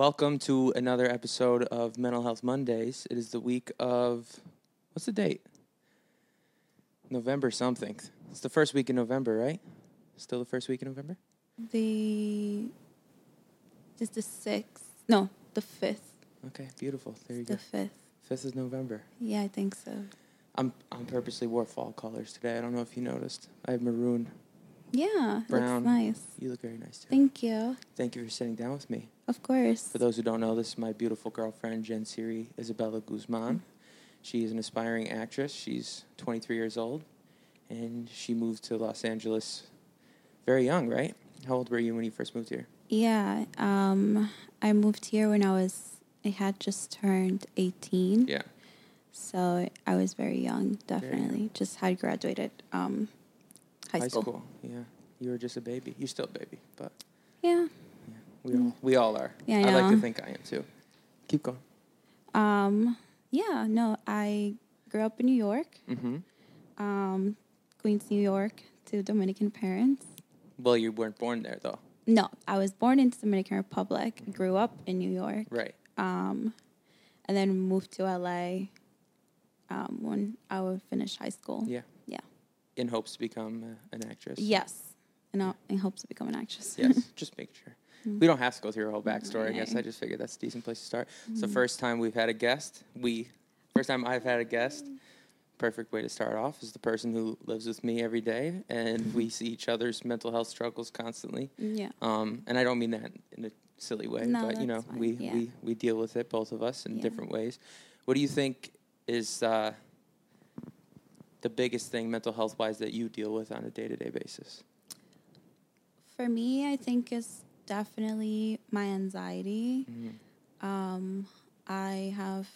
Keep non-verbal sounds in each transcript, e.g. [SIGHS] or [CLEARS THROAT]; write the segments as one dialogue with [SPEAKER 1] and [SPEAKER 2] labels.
[SPEAKER 1] Welcome to another episode of Mental Health Mondays. It is the week of what's the date? November something. It's the first week in November, right? Still the first week in November?
[SPEAKER 2] The is the sixth. No, the fifth.
[SPEAKER 1] Okay, beautiful. There you go.
[SPEAKER 2] the fifth.
[SPEAKER 1] Fifth is November.
[SPEAKER 2] Yeah, I think so.
[SPEAKER 1] I'm I'm purposely wore fall colors today. I don't know if you noticed. I have maroon.
[SPEAKER 2] Yeah,
[SPEAKER 1] Brown.
[SPEAKER 2] nice.
[SPEAKER 1] You look very nice too.
[SPEAKER 2] Thank you.
[SPEAKER 1] Thank you for sitting down with me.
[SPEAKER 2] Of course.
[SPEAKER 1] For those who don't know, this is my beautiful girlfriend, Jansiry Isabella Guzman. She is an aspiring actress. She's 23 years old, and she moved to Los Angeles very young, right? How old were you when you first moved here?
[SPEAKER 2] Yeah, um, I moved here when I was. I had just turned eighteen.
[SPEAKER 1] Yeah.
[SPEAKER 2] So I was very young,
[SPEAKER 1] young.
[SPEAKER 2] definitely. Just had graduated um, high, school.
[SPEAKER 1] Yeah. You were just a baby. You're still a baby, but
[SPEAKER 2] Yeah.
[SPEAKER 1] yeah, we all we all are.
[SPEAKER 2] Yeah, I
[SPEAKER 1] I like to think I am too. Keep going.
[SPEAKER 2] Um, yeah. No, I grew up in New York,
[SPEAKER 1] Mm-hmm.
[SPEAKER 2] um, Queens, New York, to Dominican parents.
[SPEAKER 1] Well, you weren't born there though,
[SPEAKER 2] No, I was born in the Dominican Republic. Grew up in New York.
[SPEAKER 1] right?
[SPEAKER 2] um, and then moved to LA um, when I would finish high school.
[SPEAKER 1] Yeah.
[SPEAKER 2] Yeah.
[SPEAKER 1] In hopes to become uh, an actress.
[SPEAKER 2] Yes, and I in hopes to become an actress.
[SPEAKER 1] Yes, [LAUGHS] just make sure.
[SPEAKER 2] Mm-hmm.
[SPEAKER 1] We don't have to go through your whole backstory. I guess I just figured that's a decent place to start. It's the
[SPEAKER 2] Mm-hmm.
[SPEAKER 1] first time we've had a guest. We, first time I've had a guest. Perfect way to start off is the person who lives with me every day, and we see each other's mental health struggles constantly.
[SPEAKER 2] yeah.
[SPEAKER 1] Um, and I don't mean that in a silly way,
[SPEAKER 2] No,
[SPEAKER 1] but you know,
[SPEAKER 2] fine.
[SPEAKER 1] we,
[SPEAKER 2] Yeah.
[SPEAKER 1] we we deal with it, both of us, in
[SPEAKER 2] Yeah.
[SPEAKER 1] different ways. What do you think is uh, the biggest thing mental health wise that you deal with on a day to day basis?
[SPEAKER 2] For me, I think it's definitely my anxiety.
[SPEAKER 1] Mm-hmm.
[SPEAKER 2] Um, I have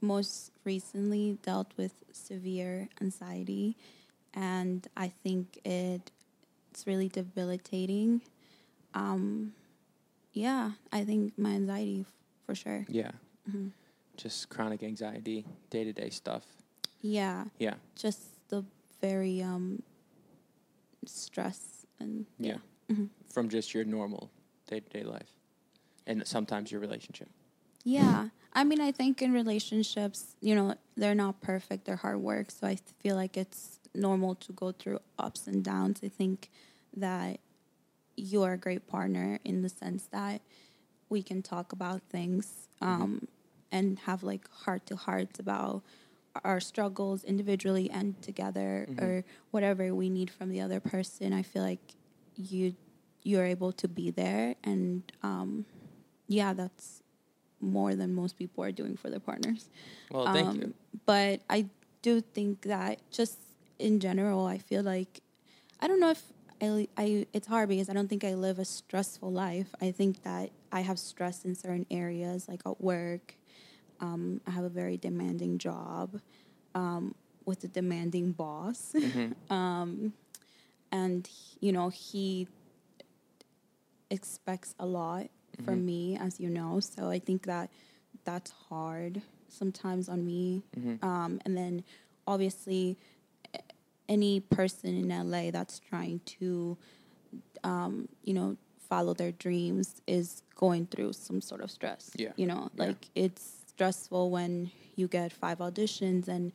[SPEAKER 2] most recently dealt with severe anxiety, and I think it it's really debilitating. Um, yeah, I think my anxiety f- for sure.
[SPEAKER 1] Yeah,
[SPEAKER 2] hmm
[SPEAKER 1] just chronic anxiety, day to day stuff.
[SPEAKER 2] Yeah,
[SPEAKER 1] Yeah.
[SPEAKER 2] just the very um stress and
[SPEAKER 1] Yeah.
[SPEAKER 2] Mhm.
[SPEAKER 1] From just your normal day to day life. And sometimes your relationship.
[SPEAKER 2] Yeah. I mean, I think in relationships, you know, they're not perfect, they're hard work. So I feel like it's normal to go through ups and downs. I think that you're a great partner in the sense that we can talk about things um, and have like heart to hearts about our struggles individually and together
[SPEAKER 1] Mhm.
[SPEAKER 2] or whatever we need from the other person. I feel like you you're able to be there and um, yeah, that's more than most people are doing for their partners.
[SPEAKER 1] Well, thank
[SPEAKER 2] Um,
[SPEAKER 1] you.
[SPEAKER 2] But I do think that just in general, I feel like I don't know if I, I it's hard because I don't think I live a stressful life. I think that I have stress in certain areas, like at work. Um, I have a very demanding job um, with a demanding boss. [LAUGHS]
[SPEAKER 1] Mhm.
[SPEAKER 2] um, and you know he expects a lot from
[SPEAKER 1] Mhm.
[SPEAKER 2] me as you know so i think that that's hard sometimes on me
[SPEAKER 1] Mhm.
[SPEAKER 2] um, and then obviously any person in la that's trying to um, you know follow their dreams is going through some sort of stress
[SPEAKER 1] Yeah.
[SPEAKER 2] you know
[SPEAKER 1] Yeah.
[SPEAKER 2] like it's stressful when you get five auditions and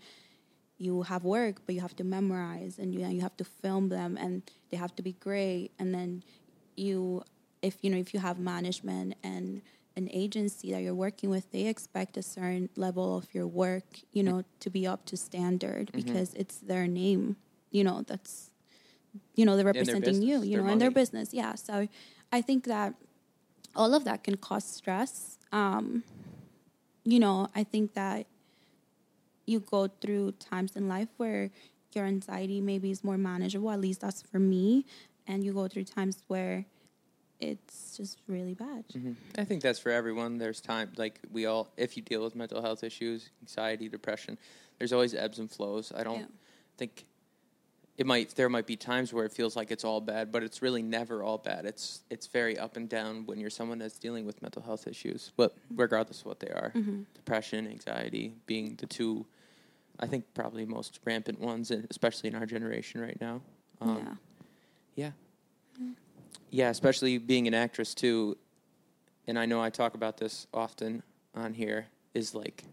[SPEAKER 2] you have work, but you have to memorize and you, you have to film them and they have to be great. And then you, if you know, if you have management and an agency that you're working with, they expect a certain level of your work, you know, to be up to standard
[SPEAKER 1] Mhm.
[SPEAKER 2] because it's their name, you know, that's, you know, they're representing you,
[SPEAKER 1] business,
[SPEAKER 2] you
[SPEAKER 1] their
[SPEAKER 2] know, and their business. Yeah. So I think that all of that can cause stress. Um, you know, I think that you go through times in life where your anxiety maybe is more manageable. At least that's for me. And you go through times where it's just really bad.
[SPEAKER 1] Mhm. I think that's for everyone. There's time, like we all, if you deal with mental health issues, anxiety, depression, there's always ebbs and flows. I don't
[SPEAKER 2] Yeah.
[SPEAKER 1] think it might. There might be times where it feels like it's all bad, but it's really never all bad. It's it's very up and down when you're someone that's dealing with mental health issues. But regardless of what they are,
[SPEAKER 2] Mhm.
[SPEAKER 1] depression, anxiety being the two, I think probably most rampant ones, especially in our generation right now. Um,
[SPEAKER 2] yeah.
[SPEAKER 1] yeah. Yeah, especially being an actress too. and I know I talk about this often on here, is like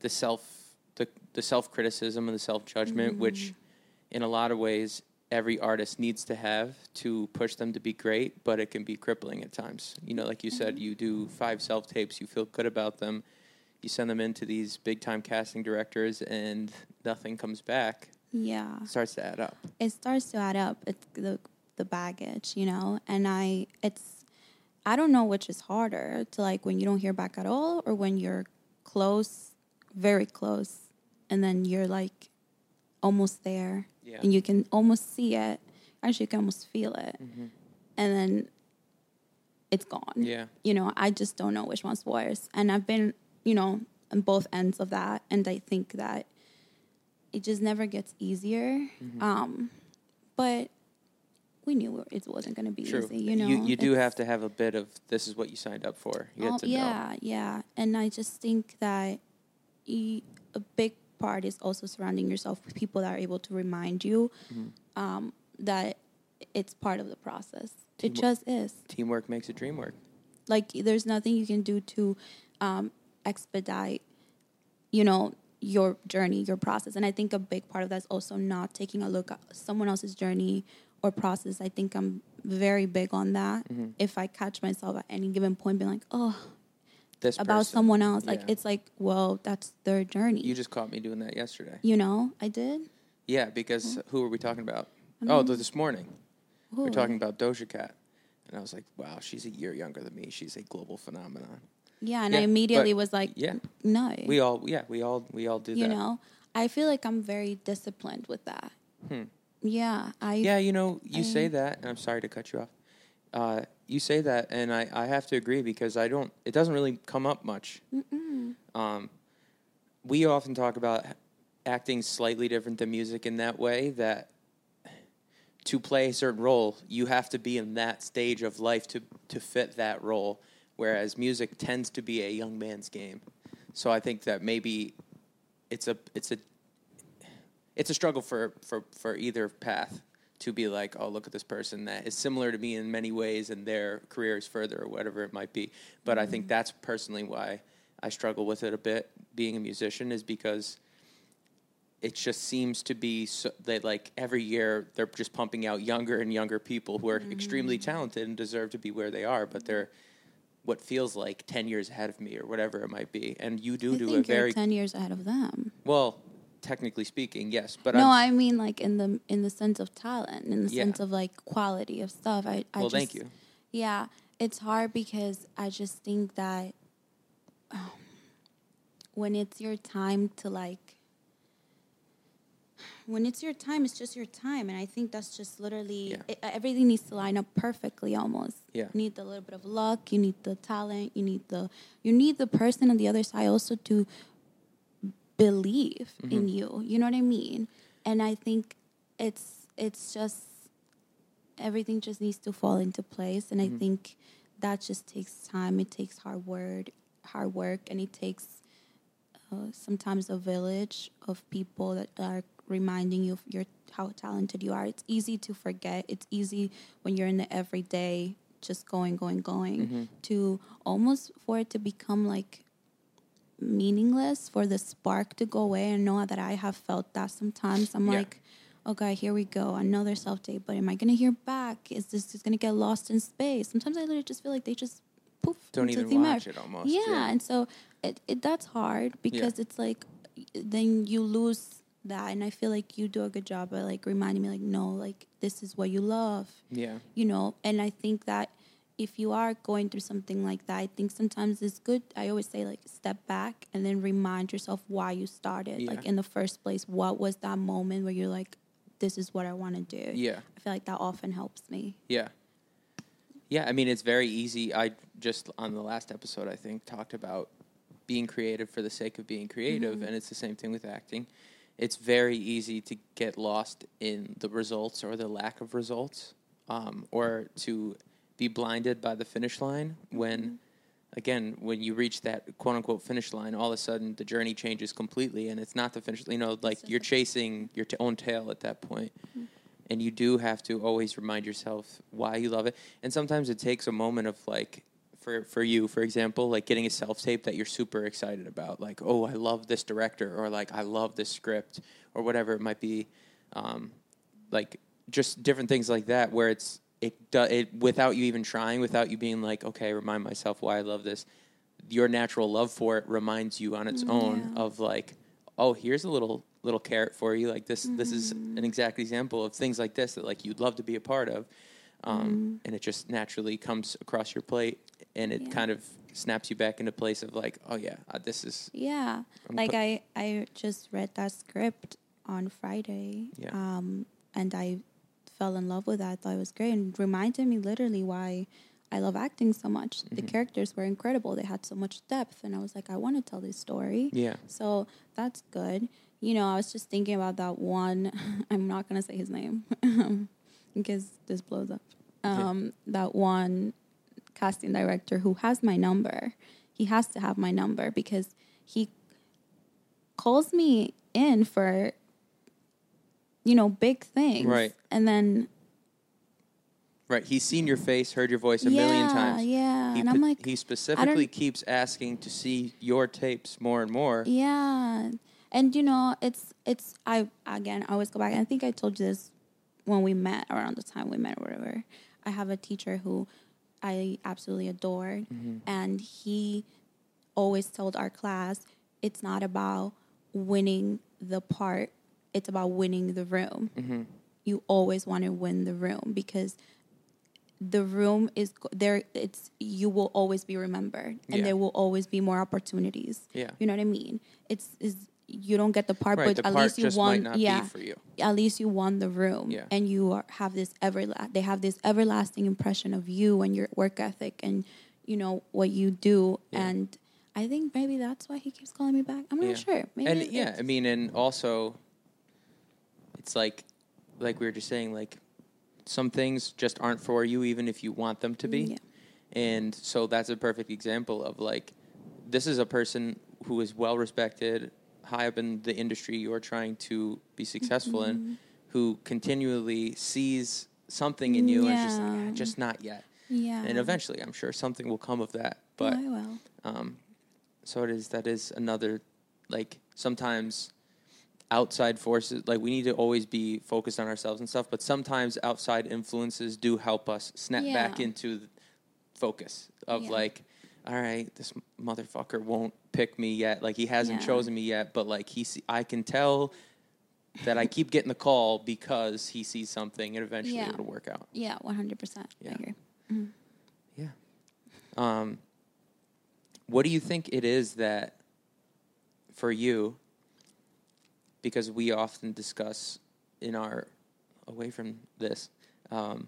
[SPEAKER 1] the self the the self criticism and the self judgment, which in a lot of ways every artist needs to have to push them to be great, but it can be crippling at times. You know, like you said, mm-hmm. you do five self tapes, you feel good about them, you send them into these big time casting directors, and nothing comes back.
[SPEAKER 2] Yeah.
[SPEAKER 1] It starts to add up.
[SPEAKER 2] it starts to add up. It's the the baggage, you know, and I it's I don't know which is harder to like when you don't hear back at all or when you're close, very close, and then you're like almost there
[SPEAKER 1] Yeah.
[SPEAKER 2] and you can almost see it. Actually, you can almost feel it,
[SPEAKER 1] Mhm.
[SPEAKER 2] and then it's gone.
[SPEAKER 1] Yeah.
[SPEAKER 2] You know, I just don't know which one's worse, and I've been, you know, on both ends of that, and I think that it just never gets easier.
[SPEAKER 1] Mm-hmm.
[SPEAKER 2] Um, but we knew it wasn't going to be
[SPEAKER 1] True.
[SPEAKER 2] easy. You know,
[SPEAKER 1] you, you do have to have a bit of this is what you signed up for. You
[SPEAKER 2] Oh,
[SPEAKER 1] have to know.
[SPEAKER 2] yeah, yeah, and I just think that a big part is also surrounding yourself with people that are able to remind you
[SPEAKER 1] Mm-hmm.
[SPEAKER 2] um, that it's part of the process. It just is.
[SPEAKER 1] Teamwork makes a dream work.
[SPEAKER 2] Like there's nothing you can do to um, expedite, you know, your journey, your process. And I think a big part of that is also not taking a look at someone else's journey or process. I think I'm very big on that.
[SPEAKER 1] Mm-hmm.
[SPEAKER 2] If I catch myself at any given point being like, oh,
[SPEAKER 1] This
[SPEAKER 2] about
[SPEAKER 1] person.
[SPEAKER 2] someone else, like
[SPEAKER 1] Yeah.
[SPEAKER 2] it's like, well, that's their journey.
[SPEAKER 1] You just caught me doing that yesterday.
[SPEAKER 2] you know, I did.
[SPEAKER 1] Yeah, because who were we talking about?
[SPEAKER 2] I
[SPEAKER 1] Oh, this morning. We're talking about Doja Cat. And I was like, wow, she's a year younger than me. She's a global phenomenon.
[SPEAKER 2] Yeah, and
[SPEAKER 1] Yeah,
[SPEAKER 2] I immediately was like,
[SPEAKER 1] Yeah.
[SPEAKER 2] no.
[SPEAKER 1] We all, yeah, we all, we all do
[SPEAKER 2] you
[SPEAKER 1] that.
[SPEAKER 2] know, I feel like I'm very disciplined with that.
[SPEAKER 1] Hmm.
[SPEAKER 2] Yeah, I
[SPEAKER 1] Yeah, you know, you say that, and I'm sorry to cut you off. Uh, you say that, and I, I have to agree because I don't. It doesn't really come up much. Um, we often talk about acting slightly different than music in that way that to play a certain role, you have to be in that stage of life to to fit that role. Whereas music tends to be a young man's game. So I think that maybe it's a it's a it's a struggle for, for, for either path to be like, oh, look at this person that is similar to me in many ways and their career is further or whatever it might be. But I think mm-hmm. that's personally why I struggle with it a bit being a musician is because it just seems to be so that like every year they're just pumping out younger and younger people who are extremely mm-hmm. talented and deserve to be where they are, but they're mm-hmm. what feels like 10 years ahead of me or whatever it might be. And you do
[SPEAKER 2] I
[SPEAKER 1] do a
[SPEAKER 2] you're
[SPEAKER 1] very
[SPEAKER 2] ten years ahead of them.
[SPEAKER 1] well, technically speaking, yes, but
[SPEAKER 2] no,
[SPEAKER 1] I'm,
[SPEAKER 2] I mean like in the in the sense of talent, in the
[SPEAKER 1] Yeah.
[SPEAKER 2] sense of like quality of stuff. I, I
[SPEAKER 1] well,
[SPEAKER 2] just,
[SPEAKER 1] thank you.
[SPEAKER 2] Yeah, it's hard because I just think that um, when it's your time to like, when it's your time, it's just your time, and I think that's just literally
[SPEAKER 1] Yeah.
[SPEAKER 2] it, everything needs to line up perfectly. Almost,
[SPEAKER 1] Yeah.
[SPEAKER 2] You need a little bit of luck. You need the talent. You need the you need the person on the other side also to believe
[SPEAKER 1] Mm-hmm.
[SPEAKER 2] in you. You know what I mean? And I think it's it's just everything just needs to fall into place and
[SPEAKER 1] Mm-hmm.
[SPEAKER 2] I think that just takes time. It takes hard word, hard work and it takes uh, sometimes a village of people that are reminding you of your how talented you are. It's easy to forget. It's easy when you're in the everyday just going going going
[SPEAKER 1] Mm-hmm.
[SPEAKER 2] to almost for it to become like meaningless for the spark to go away. I know that I have felt that sometimes. I'm
[SPEAKER 1] Yeah.
[SPEAKER 2] like, okay, here we go, another self tape. But am I gonna hear back? Is this just gonna get lost in space? Sometimes I literally just feel like they just poof
[SPEAKER 1] Don't
[SPEAKER 2] into
[SPEAKER 1] even
[SPEAKER 2] air.
[SPEAKER 1] watch it almost.
[SPEAKER 2] Yeah, and so it, it that's hard because it's like then you lose that, and I feel like you do a good job at like reminding me like no, like this is what you love
[SPEAKER 1] Yeah.
[SPEAKER 2] you know and i think that if you are going through something like that i think sometimes it's good i always say like step back and then remind yourself why you started
[SPEAKER 1] Yeah.
[SPEAKER 2] like in the first place what was that moment where you're like this is what i want to do
[SPEAKER 1] Yeah.
[SPEAKER 2] i feel like that often helps me
[SPEAKER 1] Yeah. Yeah, I mean it's very easy. I just on the last episode I think talked about being creative for the sake of being creative and it's the same thing with acting. It's very easy to get lost in the results or the lack of results um, or to be blinded by the finish line when again when you reach that quote unquote finish line all of a sudden the journey changes completely and it's not the finish you know like you're chasing your t- own tail at that point. And you do have to always remind yourself why you love it. And sometimes it takes a moment of like for for you, for example, like getting a self tape that you're super excited about, like oh I love this director or like I love this script or whatever it might be, um, like just different things like that where it's it do, it without you even trying, without you being like okay, remind myself why I love this. Your natural love for it reminds you on its own
[SPEAKER 2] Yeah.
[SPEAKER 1] of like oh here's a little little carrot for you like this this is
[SPEAKER 2] Mm-hmm.
[SPEAKER 1] an exact example of things like this that like you'd love to be a part of um, and it just naturally comes across your plate and it
[SPEAKER 2] Mm-hmm. Yeah.
[SPEAKER 1] kind of snaps you back into place of like oh yeah uh, this is
[SPEAKER 2] Yeah.
[SPEAKER 1] I'm
[SPEAKER 2] like
[SPEAKER 1] put-
[SPEAKER 2] I I just read that script on Friday.
[SPEAKER 1] Yeah.
[SPEAKER 2] Um and I fell in love with that. I thought it was great and reminded me literally why I love acting so much. The
[SPEAKER 1] Mm-hmm.
[SPEAKER 2] characters were incredible. They had so much depth and I was like I want to tell this story.
[SPEAKER 1] yeah
[SPEAKER 2] So that's good. You know, I was just thinking about that one. [LAUGHS] I'm not gonna say his name [LAUGHS] because this blows up.
[SPEAKER 1] Yeah.
[SPEAKER 2] Um, That one casting director who has my number. He has to have my number because he calls me in for, you know, big things.
[SPEAKER 1] Right.
[SPEAKER 2] And then
[SPEAKER 1] right he's seen your face heard your voice a million times
[SPEAKER 2] yeah.
[SPEAKER 1] he,
[SPEAKER 2] And I'm like,
[SPEAKER 1] he specifically keeps asking to see your tapes more and more
[SPEAKER 2] Yeah. And you know, it's it's I again I always go back. I think I told you this when we met around the time we met or whatever. I have a teacher who I absolutely adore mm-hmm. and he always told our class it's not about winning the part, it's about winning the room. Mm-hmm. You always want to win the room because the room is there it's you will always be remembered and
[SPEAKER 1] Yeah.
[SPEAKER 2] there will always be more opportunities
[SPEAKER 1] Yeah.
[SPEAKER 2] you know what i mean it's is you don't get the part
[SPEAKER 1] right
[SPEAKER 2] but
[SPEAKER 1] the
[SPEAKER 2] at
[SPEAKER 1] part
[SPEAKER 2] least you won yeah
[SPEAKER 1] for you
[SPEAKER 2] at least you won the room
[SPEAKER 1] Yeah.
[SPEAKER 2] and you are, have this ever they have this everlasting impression of you and your work ethic and you know what you do
[SPEAKER 1] Yeah.
[SPEAKER 2] and i think maybe that's why he keeps calling me back i'm not
[SPEAKER 1] Yeah.
[SPEAKER 2] sure maybe
[SPEAKER 1] and yeah, I mean, and also, it's like, like we were just saying, like some things just aren't for you, even if you want them to be.
[SPEAKER 2] Yeah.
[SPEAKER 1] And so that's a perfect example of like, this is a person who is well respected, high up in the industry you're trying to be successful
[SPEAKER 2] Mm-hmm.
[SPEAKER 1] in, who continually sees something in you and just like,
[SPEAKER 2] Yeah.
[SPEAKER 1] "Ah, just not yet.
[SPEAKER 2] yeah
[SPEAKER 1] And eventually, I'm sure something will come of that.
[SPEAKER 2] Oh,
[SPEAKER 1] But
[SPEAKER 2] I will.
[SPEAKER 1] um, so it is. That is another like sometimes outside forces. Like we need to always be focused on ourselves and stuff. But sometimes outside influences do help us snap back into the focus of
[SPEAKER 2] Yeah.
[SPEAKER 1] like, all right, this motherfucker won't pick me yet. Like he hasn't
[SPEAKER 2] Yeah.
[SPEAKER 1] chosen me yet. But like he, see, I can tell that I keep getting the call because he sees something, and eventually
[SPEAKER 2] Yeah.
[SPEAKER 1] it'll work out.
[SPEAKER 2] yeah 100%
[SPEAKER 1] Yeah.
[SPEAKER 2] i agree
[SPEAKER 1] Yeah. Um, what do you think it is that for you? Because we often discuss in our away from this um,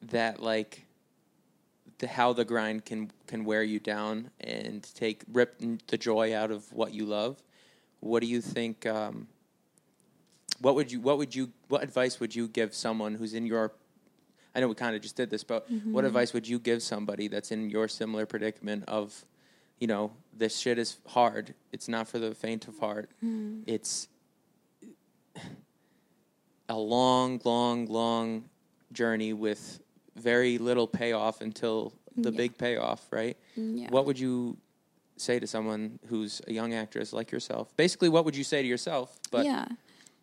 [SPEAKER 1] that like the how the grind can can wear you down and take rip the joy out of what you love. What do you think? Um, what would you what would you what advice would you give someone who's in your I know we kind of just did this, but what advice would you give somebody that's in your similar predicament of, you know, this shit is hard. It's not for the faint of heart. It's a long, long, long journey with very little payoff until the
[SPEAKER 2] Yeah.
[SPEAKER 1] big payoff, right?
[SPEAKER 2] yeah
[SPEAKER 1] What would you say to someone who's a young actress like yourself? Basically, what would you say to yourself? But
[SPEAKER 2] yeah,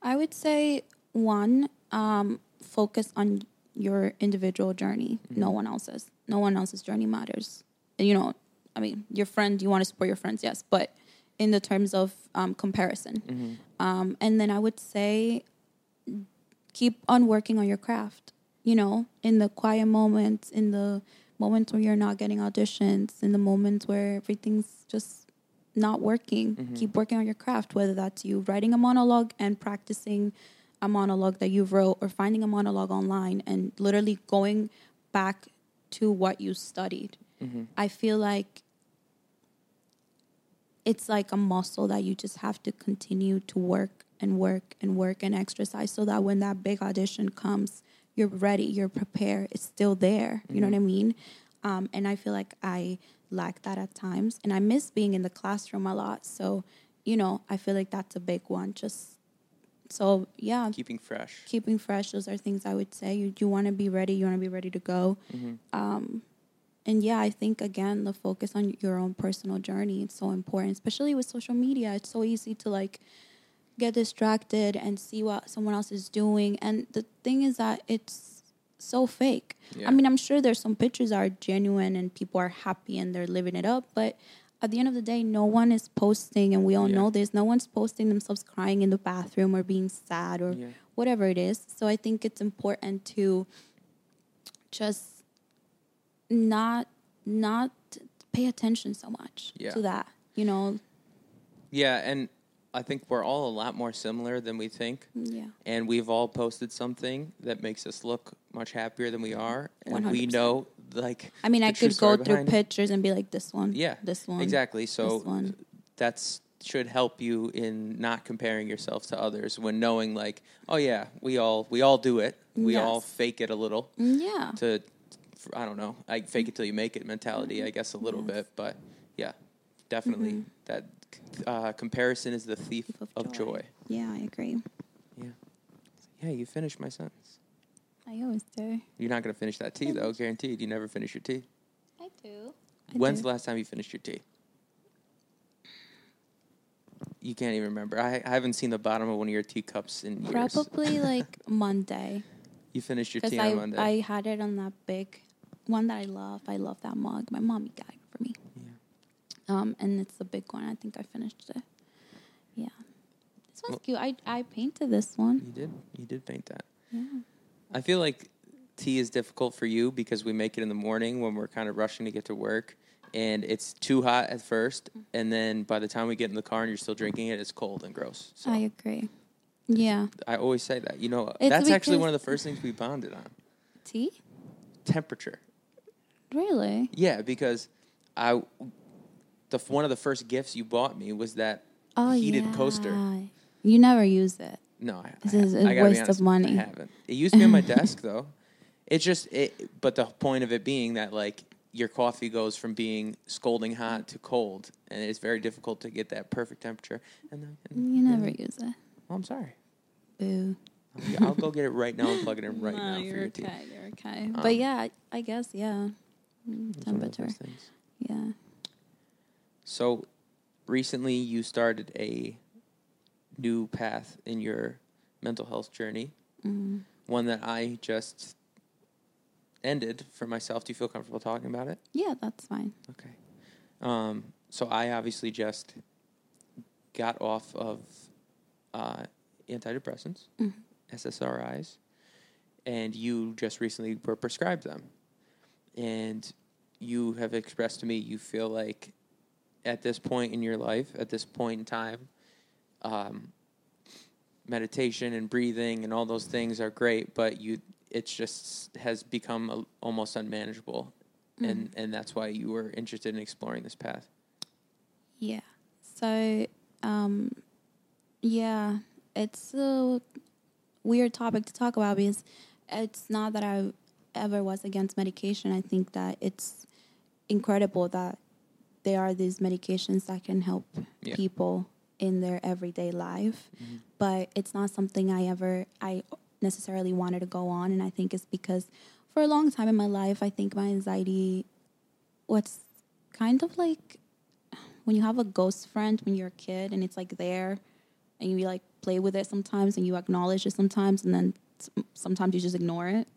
[SPEAKER 2] I would say one, um, focus on your individual journey.
[SPEAKER 1] Mm-hmm.
[SPEAKER 2] No one else's. No one else's journey matters. You know, I mean, your friend. You want to support your friends, yes, but in the terms of um, comparison.
[SPEAKER 1] Mm-hmm.
[SPEAKER 2] Um, and then I would say, keep on working on your craft. You know, in the quiet moments, in the moments where you're not getting auditions, in the moments where everything's just not working,
[SPEAKER 1] Mm-hmm.
[SPEAKER 2] keep working on your craft, whether that's you writing a monologue and practicing a monologue that you wrote or finding a monologue online and literally going back to what you studied.
[SPEAKER 1] Mm-hmm.
[SPEAKER 2] I feel like it's like a muscle that you just have to continue to work and work and work and exercise so that when that big audition comes, you're ready, you're prepared, it's still there. You know what I mean? Um, and I feel like I lack that at times. And I miss being in the classroom a lot. So, you know, I feel like that's a big one. Just so, yeah,
[SPEAKER 1] keeping fresh.
[SPEAKER 2] keeping fresh, those are things I would say. You, you want to be ready, you want to be ready to go.
[SPEAKER 1] Mm-hmm.
[SPEAKER 2] Um, and yeah, I think again the focus on your own personal journey is so important, especially with social media. It's so easy to like get distracted and see what someone else is doing. And the thing is that it's so fake.
[SPEAKER 1] Yeah.
[SPEAKER 2] I mean, I'm sure there's some pictures that are genuine and people are happy and they're living it up, but at the end of the day, no one is posting, and we all
[SPEAKER 1] Yeah.
[SPEAKER 2] know this. No one's posting themselves crying in the bathroom or being sad or
[SPEAKER 1] Yeah.
[SPEAKER 2] whatever it is. So I think it's important to just not not pay attention so much
[SPEAKER 1] Yeah.
[SPEAKER 2] to that. You know,
[SPEAKER 1] Yeah, and I think we're all a lot more similar than we think.
[SPEAKER 2] yeah.
[SPEAKER 1] And we've all posted something that makes us look much happier than we are. And we
[SPEAKER 2] 100%.
[SPEAKER 1] know, like,
[SPEAKER 2] I mean, I could go through
[SPEAKER 1] it.
[SPEAKER 2] pictures and be like, this one,
[SPEAKER 1] Yeah,
[SPEAKER 2] this one,
[SPEAKER 1] Exactly. So
[SPEAKER 2] one.
[SPEAKER 1] that's should help you in not comparing yourself to others when knowing like oh yeah we all we all do it we all fake it a little
[SPEAKER 2] Mm, Yeah,
[SPEAKER 1] to i don't know I fake it till you make it mentality i guess a little
[SPEAKER 2] Yes.
[SPEAKER 1] bit but yeah definitely
[SPEAKER 2] Mhm.
[SPEAKER 1] that uh, comparison is the thief
[SPEAKER 2] Thief
[SPEAKER 1] of, joy.
[SPEAKER 2] Yeah, I agree.
[SPEAKER 1] yeah yeah you finished my sentence
[SPEAKER 2] I always do.
[SPEAKER 1] you're not going to finish that tea though guaranteed you never finish your tea
[SPEAKER 2] I do. I
[SPEAKER 1] when's
[SPEAKER 2] do.
[SPEAKER 1] the last time you finished your tea you can't even remember I, I haven't seen the bottom of one of your teacups in years
[SPEAKER 2] Probably like [LAUGHS] Monday.
[SPEAKER 1] You finished your
[SPEAKER 2] Because
[SPEAKER 1] tea
[SPEAKER 2] I,
[SPEAKER 1] on Monday.
[SPEAKER 2] I had it on that big one that I love. I love that mug. My mommy got it for me.
[SPEAKER 1] yeah.
[SPEAKER 2] Um, and it's the big one. I think I finished it. Yeah. This one's
[SPEAKER 1] Well-
[SPEAKER 2] cute. I, I painted this one.
[SPEAKER 1] You did. You did paint that.
[SPEAKER 2] Yeah.
[SPEAKER 1] I feel like tea is difficult for you because we make it in the morning when we're kind of rushing to get to work, and it's too hot at first, and then by the time we get in the car and you're still drinking it, it's cold and gross. So
[SPEAKER 2] I agree. Yeah.
[SPEAKER 1] I always say that. You know,
[SPEAKER 2] It's
[SPEAKER 1] that's actually one of the first things we bonded on.
[SPEAKER 2] Tea?
[SPEAKER 1] Temperature.
[SPEAKER 2] Really?
[SPEAKER 1] Yeah, because I, the one of the first gifts you bought me was that
[SPEAKER 2] Oh,
[SPEAKER 1] heated
[SPEAKER 2] yeah.
[SPEAKER 1] coaster.
[SPEAKER 2] You never use it.
[SPEAKER 1] No, I,
[SPEAKER 2] This
[SPEAKER 1] I,
[SPEAKER 2] is a
[SPEAKER 1] I
[SPEAKER 2] waste of money.
[SPEAKER 1] I haven't. It used to be on my [LAUGHS] desk though. It's just it, but the point of it being that like your coffee goes from being scalding hot to cold, and it's very difficult to get that perfect temperature. And then, and
[SPEAKER 2] You never use it.
[SPEAKER 1] oh, I'm sorry.
[SPEAKER 2] Boo.
[SPEAKER 1] I'll, I'll go get it right now and plug it in right [LAUGHS]
[SPEAKER 2] no,
[SPEAKER 1] now for
[SPEAKER 2] you're
[SPEAKER 1] your tea.
[SPEAKER 2] okay. You're okay.
[SPEAKER 1] Um,
[SPEAKER 2] but yeah, I guess yeah. Mm,
[SPEAKER 1] It's one
[SPEAKER 2] Temperature. Yeah.
[SPEAKER 1] So, recently you started a new path in your mental health journey,
[SPEAKER 2] Mm.
[SPEAKER 1] one that I just ended for myself. Do you feel comfortable talking about it?
[SPEAKER 2] Yeah, that's fine.
[SPEAKER 1] Okay. Um, so I obviously just got off of uh, antidepressants,
[SPEAKER 2] Mhm.
[SPEAKER 1] SSRIs, and you just recently were prescribed them. And you have expressed to me you feel like at this point in your life, at this point in time, um, meditation and breathing and all those things are great, but you it's just has become a, almost unmanageable, and and that's why you were interested in exploring this path.
[SPEAKER 2] Yeah. So, um, yeah, it's a weird topic to talk about because it's not that I ever was against medication. I think that it's incredible that there are these medications that can help
[SPEAKER 1] Yeah.
[SPEAKER 2] people in their everyday life, mm-hmm. but it's not something I ever I necessarily wanted to go on, and I think it's because for a long time in my life, I think my anxiety was kind of like when you have a ghost friend when you're a kid and it's like there and you like play with it sometimes and you acknowledge it sometimes and then sometimes you just ignore it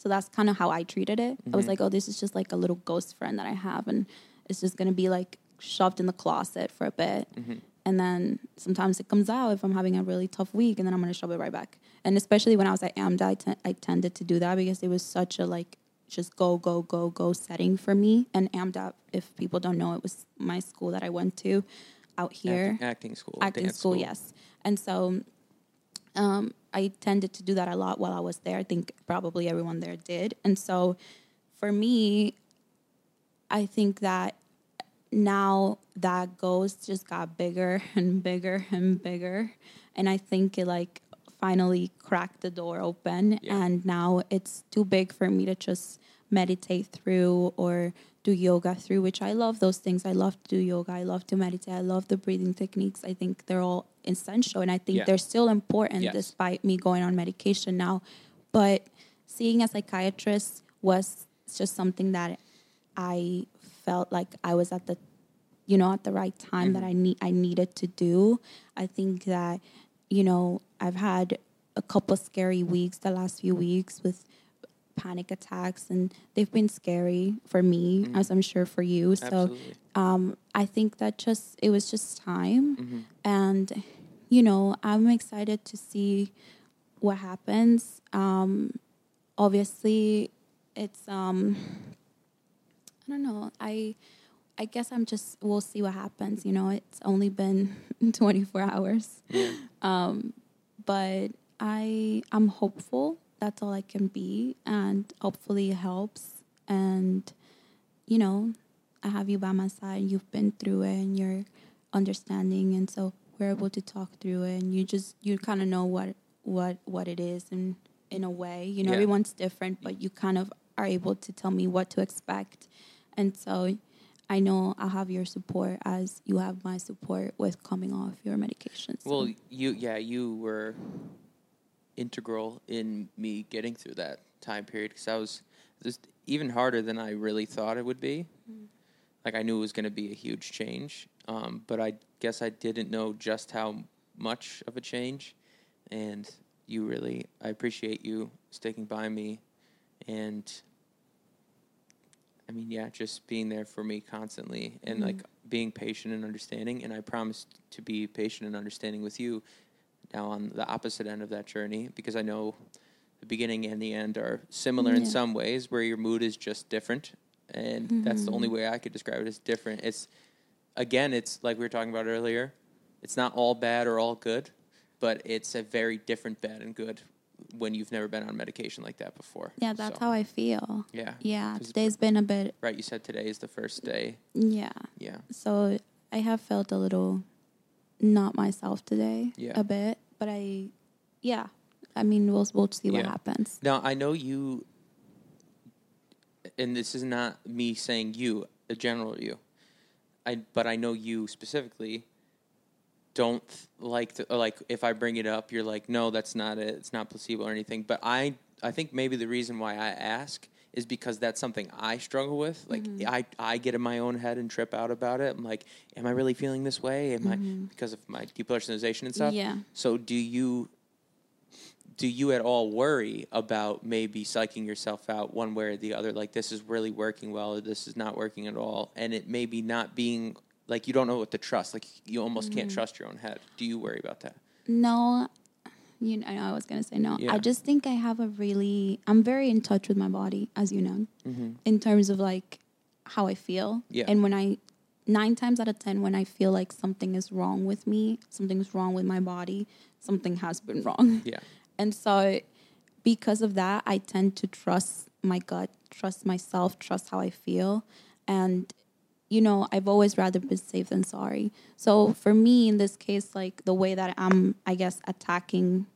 [SPEAKER 2] so that's kind of how i treated it i was
[SPEAKER 1] Mhm.
[SPEAKER 2] like oh this is just like a little ghost friend that i have and it's just going to be like shoved in the closet for a bit
[SPEAKER 1] Mhm.
[SPEAKER 2] and then sometimes it comes out if i'm having a really tough week and then i'm going to shove it right back and especially when i was at amda I, ten- I tended to do that because it was such a like just go go go go setting for me and amda if people don't know it was my school that i went to out here
[SPEAKER 1] Acting, acting school,
[SPEAKER 2] acting
[SPEAKER 1] dance
[SPEAKER 2] school, yes. And so um, I tended to do that a lot while I was there. I think probably everyone there did. And so for me, I think that now that ghost just got bigger [LAUGHS] and bigger and bigger. And I think it like finally cracked the door open.
[SPEAKER 1] Yeah.
[SPEAKER 2] And now it's too big for me to just meditate through or do yoga through, which I love those things. I love to do yoga. I love to meditate. I love the breathing techniques. I think they're all essential. And I think
[SPEAKER 1] Yeah.
[SPEAKER 2] they're still important
[SPEAKER 1] Yes.
[SPEAKER 2] despite me going on medication now. But seeing a psychiatrist was just something that I felt like I was at the you know at the right time that I need I needed to do. I think that you know I've had a couple scary weeks the last few weeks with panic attacks and they've been scary for me
[SPEAKER 1] Mhm.
[SPEAKER 2] as I'm sure for you. So um, I think that just it was just time,
[SPEAKER 1] Mhm.
[SPEAKER 2] and you know I'm excited to see what happens. Um, obviously, it's um, I don't know. I I guess I'm just we'll see what happens. You know, it's only been [LAUGHS] 24 hours, um, but I I'm hopeful. That's all I can be, and hopefully it helps. And you know, I have you by my side. You've been through it, and you're understanding, and so we're able to talk through it. And you just you kind of know what what what it is, and in a way, you know,
[SPEAKER 1] Yeah.
[SPEAKER 2] everyone's different, but you kind of are able to tell me what to expect, and so. I know I'll have your support as you have my support with coming off your medications. So-
[SPEAKER 1] Well, you yeah, you were integral in me getting through that time period because I was just even harder than I really thought it would be. Mm-hmm. Like I knew it was going to be a huge change, um, but I guess I didn't know just how much of a change. And you really, I appreciate you sticking by me, and I mean, yeah, just being there for me constantly and
[SPEAKER 2] Mhm.
[SPEAKER 1] like being patient and understanding. And I promised to be patient and understanding with you now on the opposite end of that journey because I know the beginning and the end are similar in some ways where your mood is just different. And that's the only
[SPEAKER 2] Mhm.
[SPEAKER 1] way I could describe it as different. It's, again, it's like we were talking about earlier, it's not all bad or all good, but it's a very different bad and good when you've never been on medication like that before.
[SPEAKER 2] yeah, that's
[SPEAKER 1] So,
[SPEAKER 2] how I feel.
[SPEAKER 1] Yeah.
[SPEAKER 2] Yeah. Today's been a bit.
[SPEAKER 1] Right. You said today is the first day.
[SPEAKER 2] Yeah,
[SPEAKER 1] Yeah.
[SPEAKER 2] so I have felt a little not myself today.
[SPEAKER 1] Yeah.
[SPEAKER 2] a bit, but I, yeah. I mean, we'll we'll see what happens.
[SPEAKER 1] Now I know you, and this is not me saying you, a general you. I but I know you specifically. Don't th- like to like if I bring it up, you're like, no, that's not it. It's not placebo or anything. But I I think maybe the reason why I ask is because that's something I struggle with. Like mm-hmm. I I get in my own head and trip out about it. I'm like, am I really feeling this way? Am I mm-hmm. because of my depersonalization and stuff?
[SPEAKER 2] Yeah.
[SPEAKER 1] So do you do you at all worry about maybe psyching yourself out one way or the other like this is really working well or this is not working at all and it maybe not being like you don't know what to trust like you almost
[SPEAKER 2] Mm-hmm.
[SPEAKER 1] can't trust your own head do you worry about that
[SPEAKER 2] No, you know, I know I was gonna say no.
[SPEAKER 1] Yeah.
[SPEAKER 2] I just think I have a really. I'm very in touch with my body, as you know, in terms of like how I feel.
[SPEAKER 1] Yeah.
[SPEAKER 2] And when I, nine times out of ten, when I feel like something is wrong with me, something's wrong with my body, something has been wrong.
[SPEAKER 1] yeah [LAUGHS]
[SPEAKER 2] And so, because of that, I tend to trust my gut, trust myself, trust how I feel. And, you know, I've always rather been safe than sorry. So, for me, in this case, like the way that I'm, I guess, attacking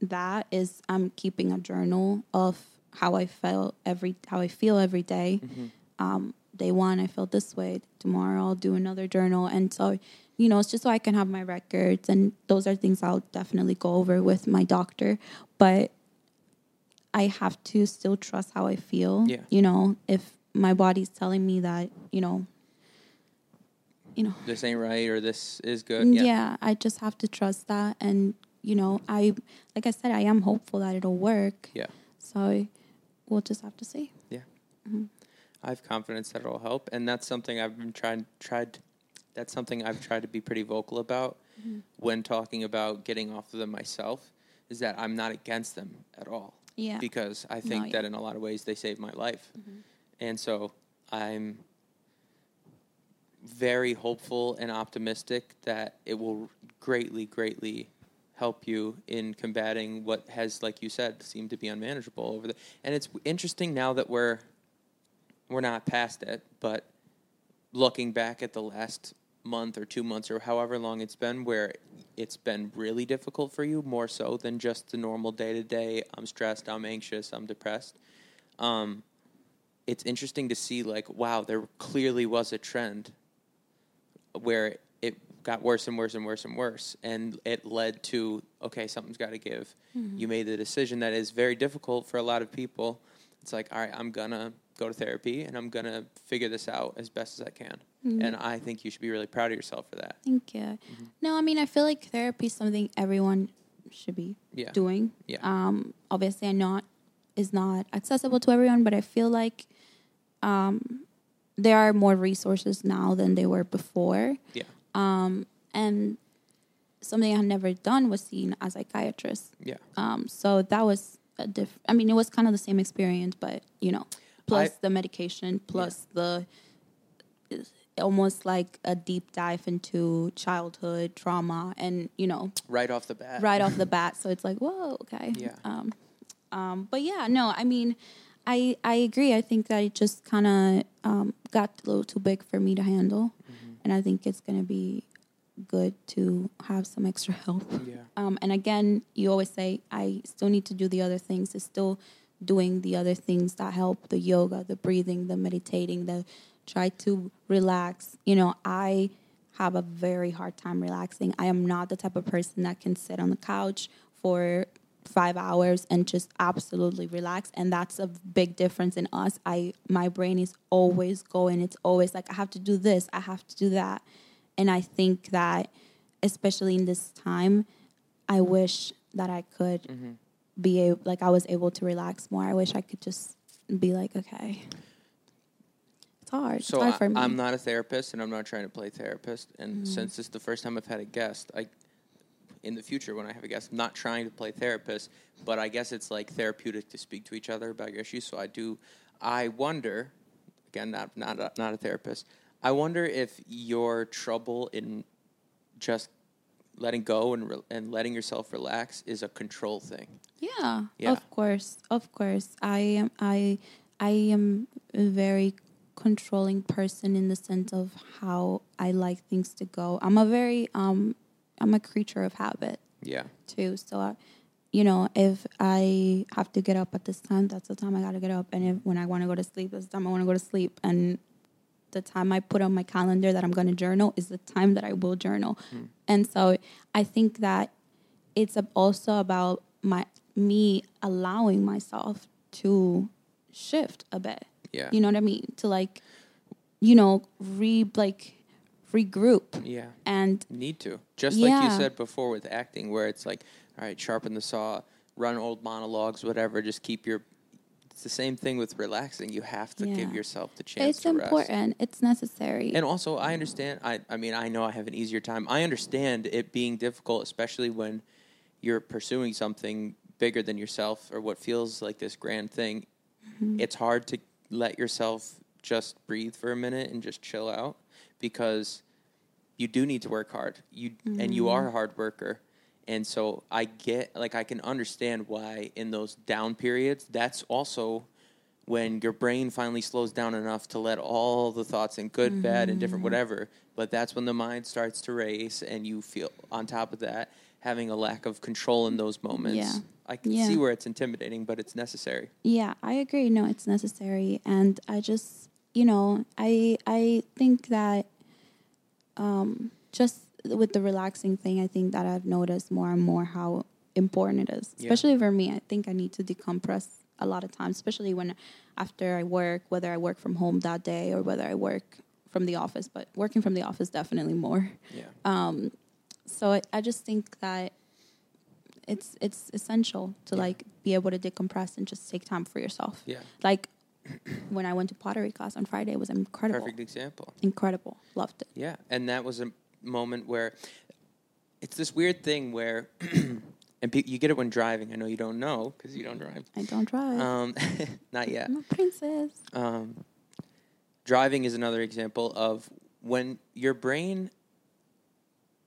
[SPEAKER 2] that is I'm keeping a journal of how I felt every, how I feel every day. Um, day one, I felt this way. Tomorrow, I'll do another journal. And so, you know, it's just so I can have my records. And those are things I'll definitely go over with my doctor. But I have to still trust how I feel.
[SPEAKER 1] Yeah.
[SPEAKER 2] You know, if my body's telling me that, you know, you know,
[SPEAKER 1] this ain't right or this is good mm,
[SPEAKER 2] yeah. I just have to trust that. And, you know, I, like I said, I am hopeful that it'll work.
[SPEAKER 1] yeah
[SPEAKER 2] So we'll just have to see.
[SPEAKER 1] yeah mm-hmm. i have confidence that it'll help and that's something i've been trying tried that's something i've tried to be pretty vocal about mm-hmm. when talking about getting off of them myself is that i'm not against them at all
[SPEAKER 2] Yeah.
[SPEAKER 1] because I
[SPEAKER 2] No,
[SPEAKER 1] think
[SPEAKER 2] yeah.
[SPEAKER 1] that in a lot of ways they saved my life. Mm-hmm. And so I'm very hopeful and optimistic that it will greatly, greatly help you in combating what has, like you said, seemed to be unmanageable over the. And it's interesting now that we're we're not past it, but looking back at the last month or two months or however long it's been, where it's been really difficult for you, more so than just the normal day to day. I'm stressed, I'm anxious, I'm depressed. Um, it's interesting to see, like, wow, there clearly was a trend where it got worse and worse and worse and worse, and it led to okay, something's got to give. You made the decision that is very difficult for a lot of people it's like, all right, I'm gonna go to therapy and I'm gonna figure this out as best as I can.
[SPEAKER 2] Mhm.
[SPEAKER 1] And I think you should be really proud of yourself for that.
[SPEAKER 2] Thank you. No, I mean, I feel like therapy is something everyone should be
[SPEAKER 1] Yeah.
[SPEAKER 2] doing.
[SPEAKER 1] Yeah.
[SPEAKER 2] Um, obviously, I know it is not accessible to everyone, but I feel like um, there are more resources now than they were before.
[SPEAKER 1] Yeah.
[SPEAKER 2] Um, and something I had never done was seen a psychiatrist.
[SPEAKER 1] Yeah.
[SPEAKER 2] Um, so that was a diff. I mean, it was kind of the same experience, but you know, plus
[SPEAKER 1] I-
[SPEAKER 2] the medication, plus the almost like a deep dive into childhood trauma, and you know,
[SPEAKER 1] Right off the bat.
[SPEAKER 2] right off the [LAUGHS] bat. So it's like, whoa, okay.
[SPEAKER 1] Yeah.
[SPEAKER 2] Um, um, but yeah, no, I mean, I I agree. I think that it just kind of um, got a little too big for me to handle,
[SPEAKER 1] Mm-hmm.
[SPEAKER 2] and I think it's gonna be good to have some extra [LAUGHS] help.
[SPEAKER 1] Yeah.
[SPEAKER 2] Um, and again, you always say, I still need to do the other things. It's still doing the other things that help the yoga, the breathing, the meditating, the try to relax. You know, I have a very hard time relaxing. I am not the type of person that can sit on the couch for five hours and just absolutely relax and that's a big difference in us i my brain is always going it's always like i have to do this i have to do that and i think that especially in this time i wish that i could
[SPEAKER 1] Mm-hmm.
[SPEAKER 2] be able like i was able to relax more i wish i could just be like okay it's hard
[SPEAKER 1] So
[SPEAKER 2] it's hard
[SPEAKER 1] I,
[SPEAKER 2] for me
[SPEAKER 1] I'm not a therapist, and I'm not trying to play therapist. And
[SPEAKER 2] Mm-hmm.
[SPEAKER 1] since this is the first time I've had a guest, I, in the future when I have a guest, I'm not trying to play therapist, but I guess it's like therapeutic to speak to each other about your issues. So I do. I wonder, again, not not a, not a therapist. I wonder if your trouble in just letting go and re- and letting yourself relax is a control thing.
[SPEAKER 2] Yeah,
[SPEAKER 1] Yeah.
[SPEAKER 2] of course, of course. I am I I am a very controlling person in the sense of how I like things to go. I'm a very um I'm a creature of habit
[SPEAKER 1] Yeah.
[SPEAKER 2] too. So I, you know, if I have to get up at this time, that's the time I got to get up. And if when I want to go to sleep, that's the time I want to go to sleep. And the time I put on my calendar that I'm going to journal is the time that I will journal. Mm. And so I think that it's also about my me allowing myself to shift a bit.
[SPEAKER 1] Yeah.
[SPEAKER 2] You know what I mean? To like, you know, re like regroup
[SPEAKER 1] Yeah.
[SPEAKER 2] and
[SPEAKER 1] Need to. Just like you said before with acting, where it's like, all right, sharpen the saw, run old monologues, whatever. Just keep your. It's the same thing with relaxing. You have to give yourself the chance
[SPEAKER 2] it's
[SPEAKER 1] to rest.
[SPEAKER 2] important. It's necessary.
[SPEAKER 1] And also, I understand. I, I mean, I know I have an easier time. I understand it being difficult, especially when you're pursuing something bigger than yourself or what feels like this grand thing.
[SPEAKER 2] Mm-hmm.
[SPEAKER 1] It's hard to let yourself just breathe for a minute and just chill out because you do need to work hard. You and you are a hard worker. And so I get like I can understand why in those down periods that's also when your brain finally slows down enough to let all the thoughts in good, bad, and different whatever. But that's when the mind starts to race, and you feel on top of that having a lack of control in those moments.
[SPEAKER 2] Yeah.
[SPEAKER 1] I can
[SPEAKER 2] Yeah.
[SPEAKER 1] see where it's intimidating, but it's necessary.
[SPEAKER 2] Yeah, I agree. No, it's necessary, and I just, you know, I I think that, um, just with the relaxing thing, I think that I've noticed more and more how important it is,
[SPEAKER 1] Yeah.
[SPEAKER 2] especially for me. I think I need to decompress a lot of times, especially when after I work, whether I work from home that day or whether I work from the office. But working from the office definitely more.
[SPEAKER 1] Yeah.
[SPEAKER 2] Um, so I, I just think that it's it's essential to
[SPEAKER 1] Yeah.
[SPEAKER 2] like be able to decompress and just take time for yourself.
[SPEAKER 1] Yeah.
[SPEAKER 2] Like [CLEARS THROAT] when I went to pottery class on Friday, it was incredible.
[SPEAKER 1] Perfect example.
[SPEAKER 2] Incredible. Loved it.
[SPEAKER 1] Yeah, and that was a moment where it's this weird thing where, [CLEARS THROAT] and pe- you get it when driving. I know you don't know because you don't drive.
[SPEAKER 2] I don't drive.
[SPEAKER 1] Um, [LAUGHS] not yet.
[SPEAKER 2] I'm a princess.
[SPEAKER 1] Um, driving is another example of when your brain,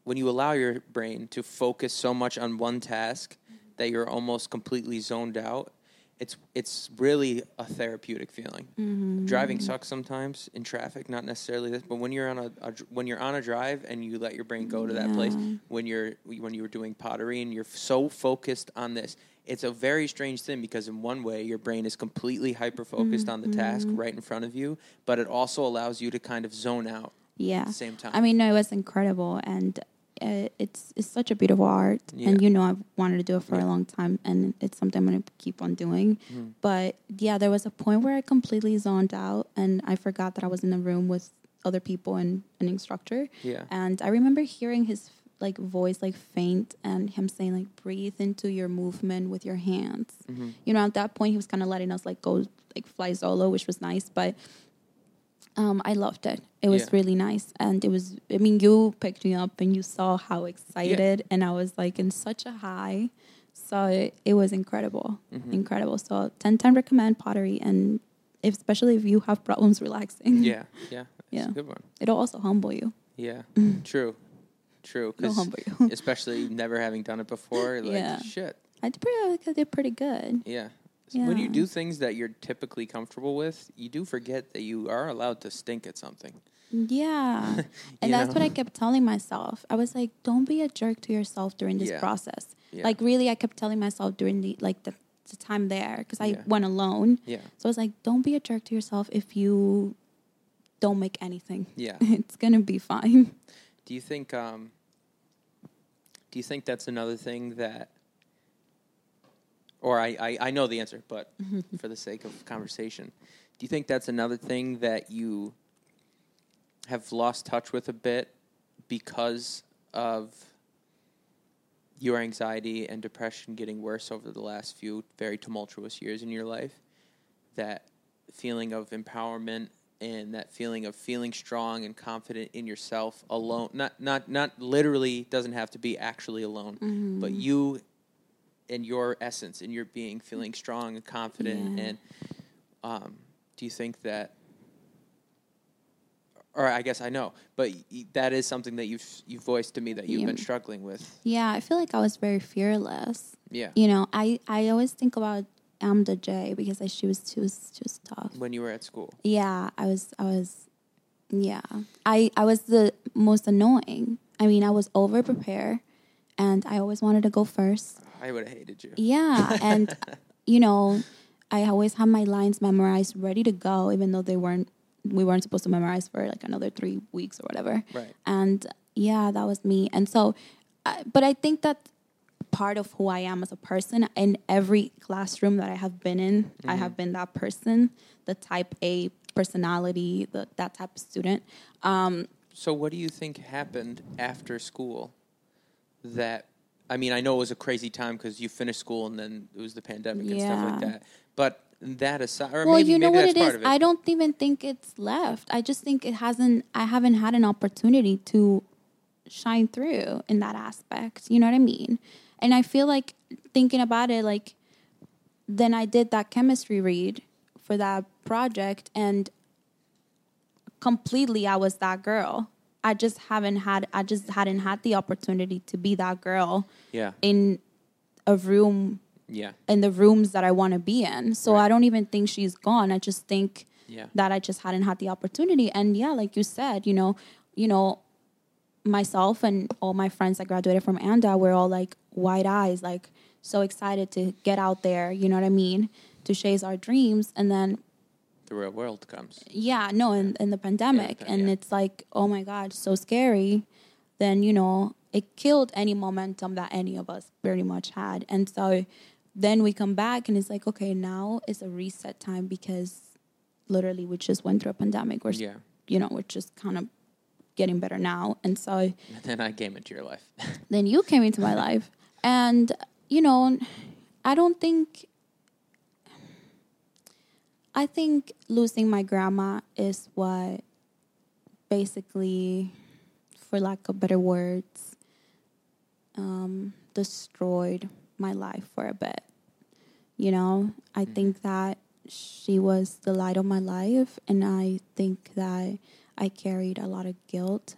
[SPEAKER 1] when you allow your brain to focus so much on one task that you're almost completely zoned out. It's it's really a therapeutic feeling.
[SPEAKER 2] Mm-hmm.
[SPEAKER 1] Driving sucks sometimes in traffic, not necessarily this, but when you're on a, a when you're on a drive and you let your brain go to that place, when you're when you were doing pottery and you're so focused on this, it's a very strange thing because in one way your brain is completely hyper focused on the task
[SPEAKER 2] Mm-hmm.
[SPEAKER 1] right in front of you, but it also allows you to kind of zone out
[SPEAKER 2] Yeah.
[SPEAKER 1] at the same time.
[SPEAKER 2] I mean, no, it was incredible, and uh, it's it's such a beautiful art,
[SPEAKER 1] Yeah.
[SPEAKER 2] and you know I've wanted to do it for
[SPEAKER 1] Yeah.
[SPEAKER 2] a long time, and it's something I'm gonna keep on doing.
[SPEAKER 1] Mhm.
[SPEAKER 2] But yeah, there was a point where I completely zoned out, and I forgot that I was in the room with other people and an instructor.
[SPEAKER 1] Yeah.
[SPEAKER 2] And I remember hearing his like voice like faint, and him saying like breathe into your movement with your hands.
[SPEAKER 1] hmm
[SPEAKER 2] You know, at that point he was kind of letting us like go like fly solo, which was nice, but. Um, I loved it. It was
[SPEAKER 1] Yeah.
[SPEAKER 2] really nice, and it was. I mean, you picked me up, and you saw how excited, and I was like in such a high. So it, it was incredible,
[SPEAKER 1] Mhm.
[SPEAKER 2] incredible. So ten ten recommend pottery, and if, especially if you have problems relaxing.
[SPEAKER 1] Yeah. [LAUGHS] Yeah.
[SPEAKER 2] Yeah.
[SPEAKER 1] a good one.
[SPEAKER 2] it'll also humble you.
[SPEAKER 1] Yeah. True. True.
[SPEAKER 2] It'll
[SPEAKER 1] 'cause
[SPEAKER 2] humble you.
[SPEAKER 1] especially never having done it before. Like [LAUGHS]
[SPEAKER 2] Yeah.
[SPEAKER 1] shit.
[SPEAKER 2] I did pretty. I did pretty good.
[SPEAKER 1] Yeah. So When you do things that you're typically comfortable with, you do forget that you are allowed to stink at something.
[SPEAKER 2] Yeah. [LAUGHS] and that's what I kept telling myself. I was like, don't be a jerk to yourself during this
[SPEAKER 1] Yeah.
[SPEAKER 2] process.
[SPEAKER 1] Yeah.
[SPEAKER 2] Like really I kept telling myself during the like the, the time there because I
[SPEAKER 1] Yeah.
[SPEAKER 2] went alone.
[SPEAKER 1] Yeah.
[SPEAKER 2] So I was like, don't be a jerk to yourself if you don't make anything.
[SPEAKER 1] Yeah. [LAUGHS]
[SPEAKER 2] it's going to be fine.
[SPEAKER 1] Do you think um do you think that's another thing that or I, I, I know the answer, but [LAUGHS] for the sake of conversation, do you think that's another thing that you have lost touch with a bit because of your anxiety and depression getting worse over the last few very tumultuous years in your life? That feeling of empowerment and that feeling of feeling strong and confident in yourself alone not not not literally doesn't have to be actually alone mm-hmm. but you and your essence in your being feeling strong and confident
[SPEAKER 2] Yeah.
[SPEAKER 1] and um, do you think that or I guess I know but that is something that you've you've voiced to me that you've
[SPEAKER 2] Yeah.
[SPEAKER 1] been struggling with
[SPEAKER 2] Yeah, I feel like I was very fearless.
[SPEAKER 1] yeah
[SPEAKER 2] You know, I, I always think about AMDA J because I, she was she was she was tough.
[SPEAKER 1] when you were at school
[SPEAKER 2] Yeah, I was I was yeah. I I was the most annoying. I mean, I was over prepared and I always wanted to go first.
[SPEAKER 1] I would have hated you
[SPEAKER 2] Yeah, and [LAUGHS] you know, I always had my lines memorized ready to go even though they weren't we weren't supposed to memorize for like another 3 weeks or whatever.
[SPEAKER 1] right
[SPEAKER 2] And yeah, that was me. And so, I but I think that part of who I am as a person in every classroom that I have been in, I have been that person, the type A personality, the, that type of student. Um,
[SPEAKER 1] So, what do you think happened after school? That I mean, I know it was a crazy time because you finished school and then it was the pandemic and stuff like that. But that aside,
[SPEAKER 2] well,
[SPEAKER 1] maybe,
[SPEAKER 2] you know what it
[SPEAKER 1] of it.
[SPEAKER 2] I don't even think it's left. I just think it hasn't. I haven't had an opportunity to shine through in that aspect. You know what I mean? And I feel like thinking about it, like then I did that chemistry read for that project, and completely I was that girl. I just haven't had. I just hadn't had the opportunity to be that girl
[SPEAKER 1] yeah,
[SPEAKER 2] in a room
[SPEAKER 1] yeah,
[SPEAKER 2] in the rooms that I want to be in. So
[SPEAKER 1] Right.
[SPEAKER 2] I don't even think she's gone. I just think
[SPEAKER 1] yeah,
[SPEAKER 2] that I just hadn't had the opportunity. And yeah, like you said, you know, you know, myself and all my friends that graduated from AMDA were all like wide eyes, like so excited to get out there. You know what I mean? To chase our dreams, and then
[SPEAKER 1] the real world comes.
[SPEAKER 2] yeah, no, in, in the pandemic.
[SPEAKER 1] pan-
[SPEAKER 2] and
[SPEAKER 1] yeah.
[SPEAKER 2] it's like, oh my God, so scary. Then, you know, it killed any momentum that any of us pretty much had. And so then we come back and it's like, okay, now is a reset time because literally we just went through a pandemic. We're,
[SPEAKER 1] Yeah,
[SPEAKER 2] you know, we're just kind of getting better now. And so
[SPEAKER 1] and [LAUGHS] then I came into your life.
[SPEAKER 2] then you came into my [LAUGHS] life. And, you know, I don't think I think losing my grandma is what basically, for lack of better words, um, destroyed my life for a bit. You know, I think that she was the light of my life, and I think that I carried a lot of guilt.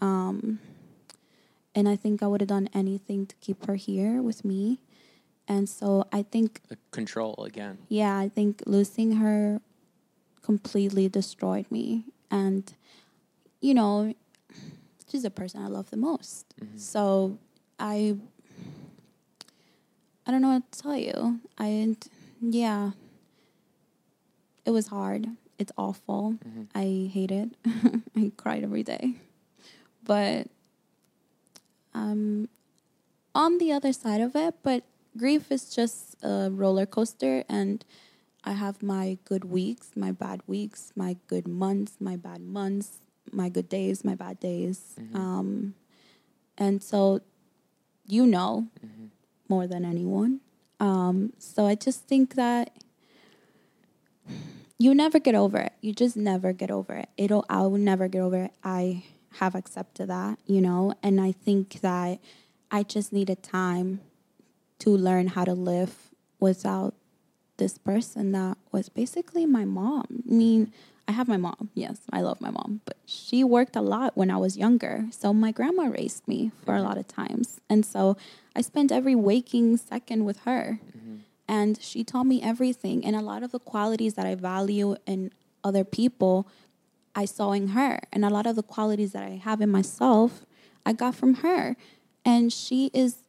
[SPEAKER 2] Um, and I think I would have done anything to keep her here with me. And so I think
[SPEAKER 1] Control again.
[SPEAKER 2] yeah, I think losing her completely destroyed me. And, you know, she's the person I love the most. Mm-hmm. So I, I don't know what to tell you. I, yeah, it was hard. It's awful. Mm-hmm. I hate it. [LAUGHS] I cried every day. But I'm on the other side of it, but grief is just a roller coaster, and I have my good weeks, my bad weeks, my good months, my bad months, my good days, my bad days.
[SPEAKER 1] Mhm.
[SPEAKER 2] Um, and so, you know
[SPEAKER 1] Mhm.
[SPEAKER 2] more than anyone. Um, so I just think that you never get over it. You just never get over it. It'll I will never get over it. I have accepted that, you know, and I think that I just needed time to learn how to live without this person that was basically my mom. I mean, I have my mom. Yes, I love my mom, but she worked a lot when I was younger. So my grandma raised me for a lot of times. And so I spent every waking second with her.
[SPEAKER 1] Mhm.
[SPEAKER 2] And she taught me everything. And a lot of the qualities that I value in other people, I saw in her. And a lot of the qualities that I have in myself, I got from her. And she is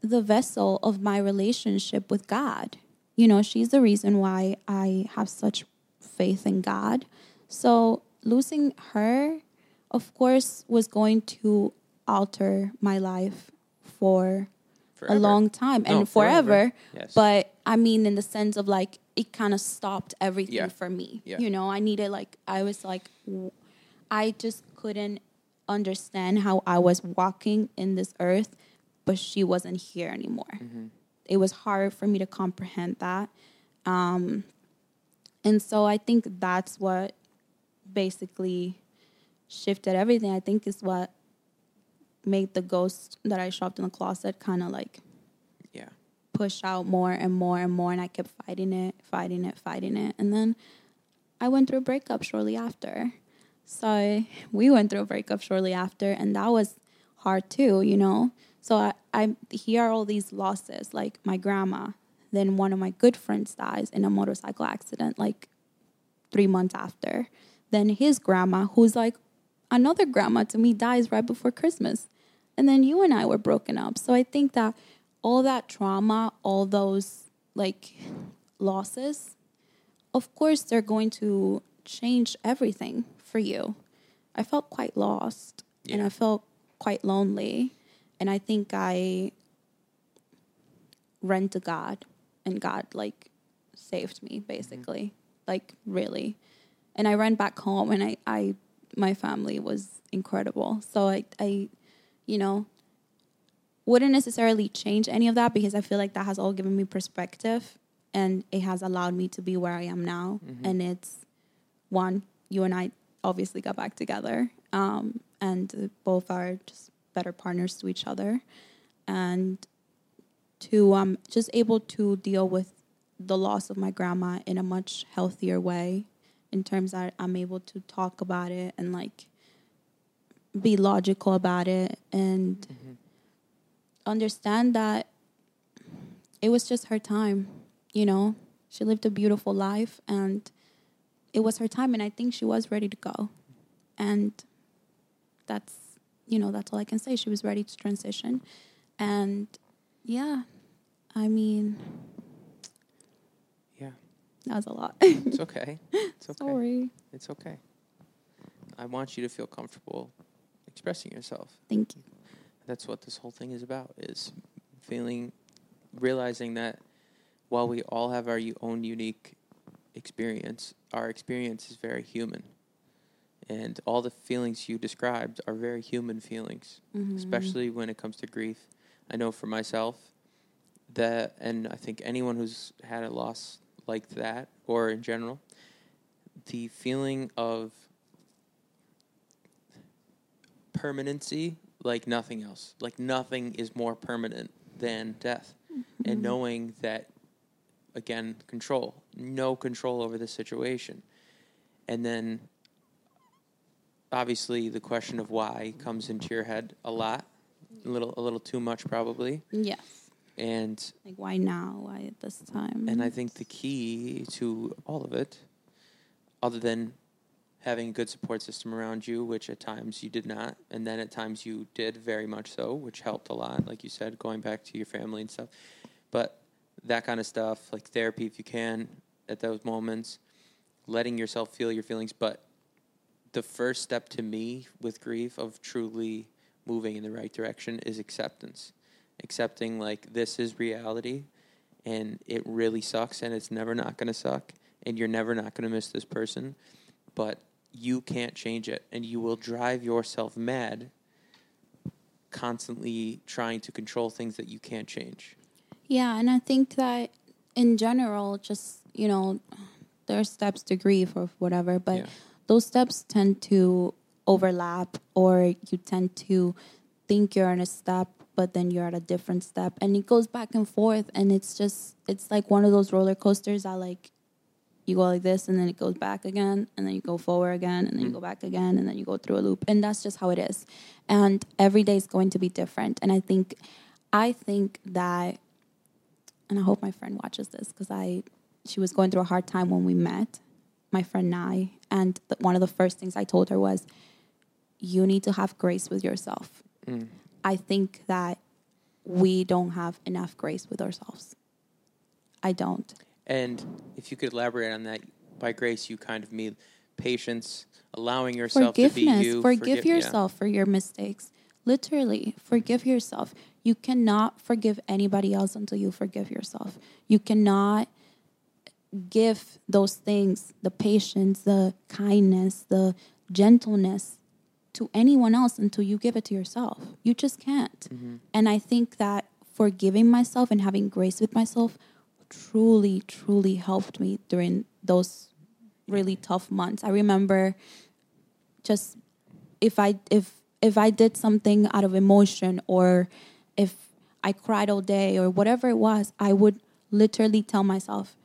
[SPEAKER 2] the vessel of my relationship with God. You know, she's the reason why I have such faith in God. So losing her, of course, was going to alter my life for
[SPEAKER 1] Forever.
[SPEAKER 2] a long time
[SPEAKER 1] No,
[SPEAKER 2] and forever.
[SPEAKER 1] Yes.
[SPEAKER 2] But I mean, in the sense of like, it kind of stopped everything
[SPEAKER 1] Yeah.
[SPEAKER 2] for me.
[SPEAKER 1] Yeah.
[SPEAKER 2] You know, I needed like, I was like, I just couldn't understand how I was walking in this earth, but she wasn't here anymore.
[SPEAKER 1] Mhm.
[SPEAKER 2] It was hard for me to comprehend that. Um, and so I think that's what basically shifted everything. I think is what made the ghost that I shopped in the closet kind of like
[SPEAKER 1] Yeah.
[SPEAKER 2] push out more and more and more and I kept fighting it, fighting it, fighting it. And then I went through a breakup shortly after. So [LAUGHS] we went through a breakup shortly after and that was hard too, you know. So I, I hear all these losses, like my grandma. Then one of my good friends dies in a motorcycle accident, like three months after. Then his grandma, who's like another grandma to me, dies right before Christmas. And then you and I were broken up. So I think that all that trauma, all those like losses, of course, they're going to change everything for you. I felt quite lost and I felt quite lonely. And I think I ran to God and God like saved me basically. Like really. And I ran back home and I, I my family was incredible. So I I you know wouldn't necessarily change any of that because I feel like that has all given me perspective and it has allowed me to be where I am now.
[SPEAKER 1] Mhm.
[SPEAKER 2] And it's one, you and I obviously got back together. Um, and both are just better partners to each other. And to um just able to deal with the loss of my grandma in a much healthier way in terms that I'm able to talk about it and like be logical about it and
[SPEAKER 1] Mhm.
[SPEAKER 2] understand that it was just her time, you know. She lived a beautiful life and it was her time and I think she was ready to go. And that's you know, that's all I can say. She was ready to transition. And yeah, I mean,
[SPEAKER 1] Yeah.
[SPEAKER 2] that was a lot.
[SPEAKER 1] It's [LAUGHS] okay. It's okay.
[SPEAKER 2] Sorry.
[SPEAKER 1] It's okay. I want you to feel comfortable expressing yourself.
[SPEAKER 2] Thank you.
[SPEAKER 1] That's what this whole thing is about is feeling realizing that while we all have our own unique experience, our experience is very human. And all the feelings you described are very human feelings,
[SPEAKER 2] Mhm.
[SPEAKER 1] especially when it comes to grief. I know for myself that and I think anyone who's had a loss like that or in general, the feeling of permanency like nothing else. Like nothing is more permanent than death. And
[SPEAKER 2] Mhm.
[SPEAKER 1] knowing that again, control. No control over the situation. And then obviously the question of why comes into your head a lot. A little a little too much probably.
[SPEAKER 2] Yes.
[SPEAKER 1] And
[SPEAKER 2] Like why now? Why at this time?
[SPEAKER 1] and I think the key to all of it, other than having a good support system around you, which at times you did not, and then at times you did very much so, which helped a lot, like you said, going back to your family and stuff. But that kind of stuff, like therapy if you can at those moments, letting yourself feel your feelings. But the first step to me with grief of truly moving in the right direction is acceptance. Accepting like this is reality and it really sucks and it's never not going to suck and you're never not going to miss this person, but you can't change it and you will drive yourself mad constantly trying to control things that you can't change.
[SPEAKER 2] Yeah, and I think that in general, just you know, there are steps to grief or whatever, but
[SPEAKER 1] Yeah.
[SPEAKER 2] Those steps tend to overlap, or you tend to think you're in a step, but then you're at a different step, and it goes back and forth, and it's just it's like one of those roller coasters that like you go like this, and then it goes back again, and then you go forward again, and then you go back again, and then you go through a loop, and that's just how it is, and every day is going to be different, and I think, I think that and I hope my friend watches this because I she was going through a hard time when we met, my friend and I, and th- one of the first things I told her was, "You need to have grace with yourself."
[SPEAKER 1] Mm.
[SPEAKER 2] I think that we don't have enough grace with ourselves. I don't.
[SPEAKER 1] And if you could elaborate on that, by grace, you kind of mean patience, allowing yourself to be
[SPEAKER 2] Forgiveness.
[SPEAKER 1] you.
[SPEAKER 2] forgive
[SPEAKER 1] forgi- yeah.
[SPEAKER 2] yourself for your mistakes. Literally, forgive yourself. You cannot forgive anybody else until you forgive yourself. You cannot give those things, the patience, the kindness, the gentleness to anyone else until you give it to yourself. You just can't.
[SPEAKER 1] Mm-hmm.
[SPEAKER 2] And I think that forgiving myself and having grace with myself truly, truly helped me during those really tough months. I remember just if I if if I did something out of emotion or if I cried all day or whatever it was, I would literally tell myself,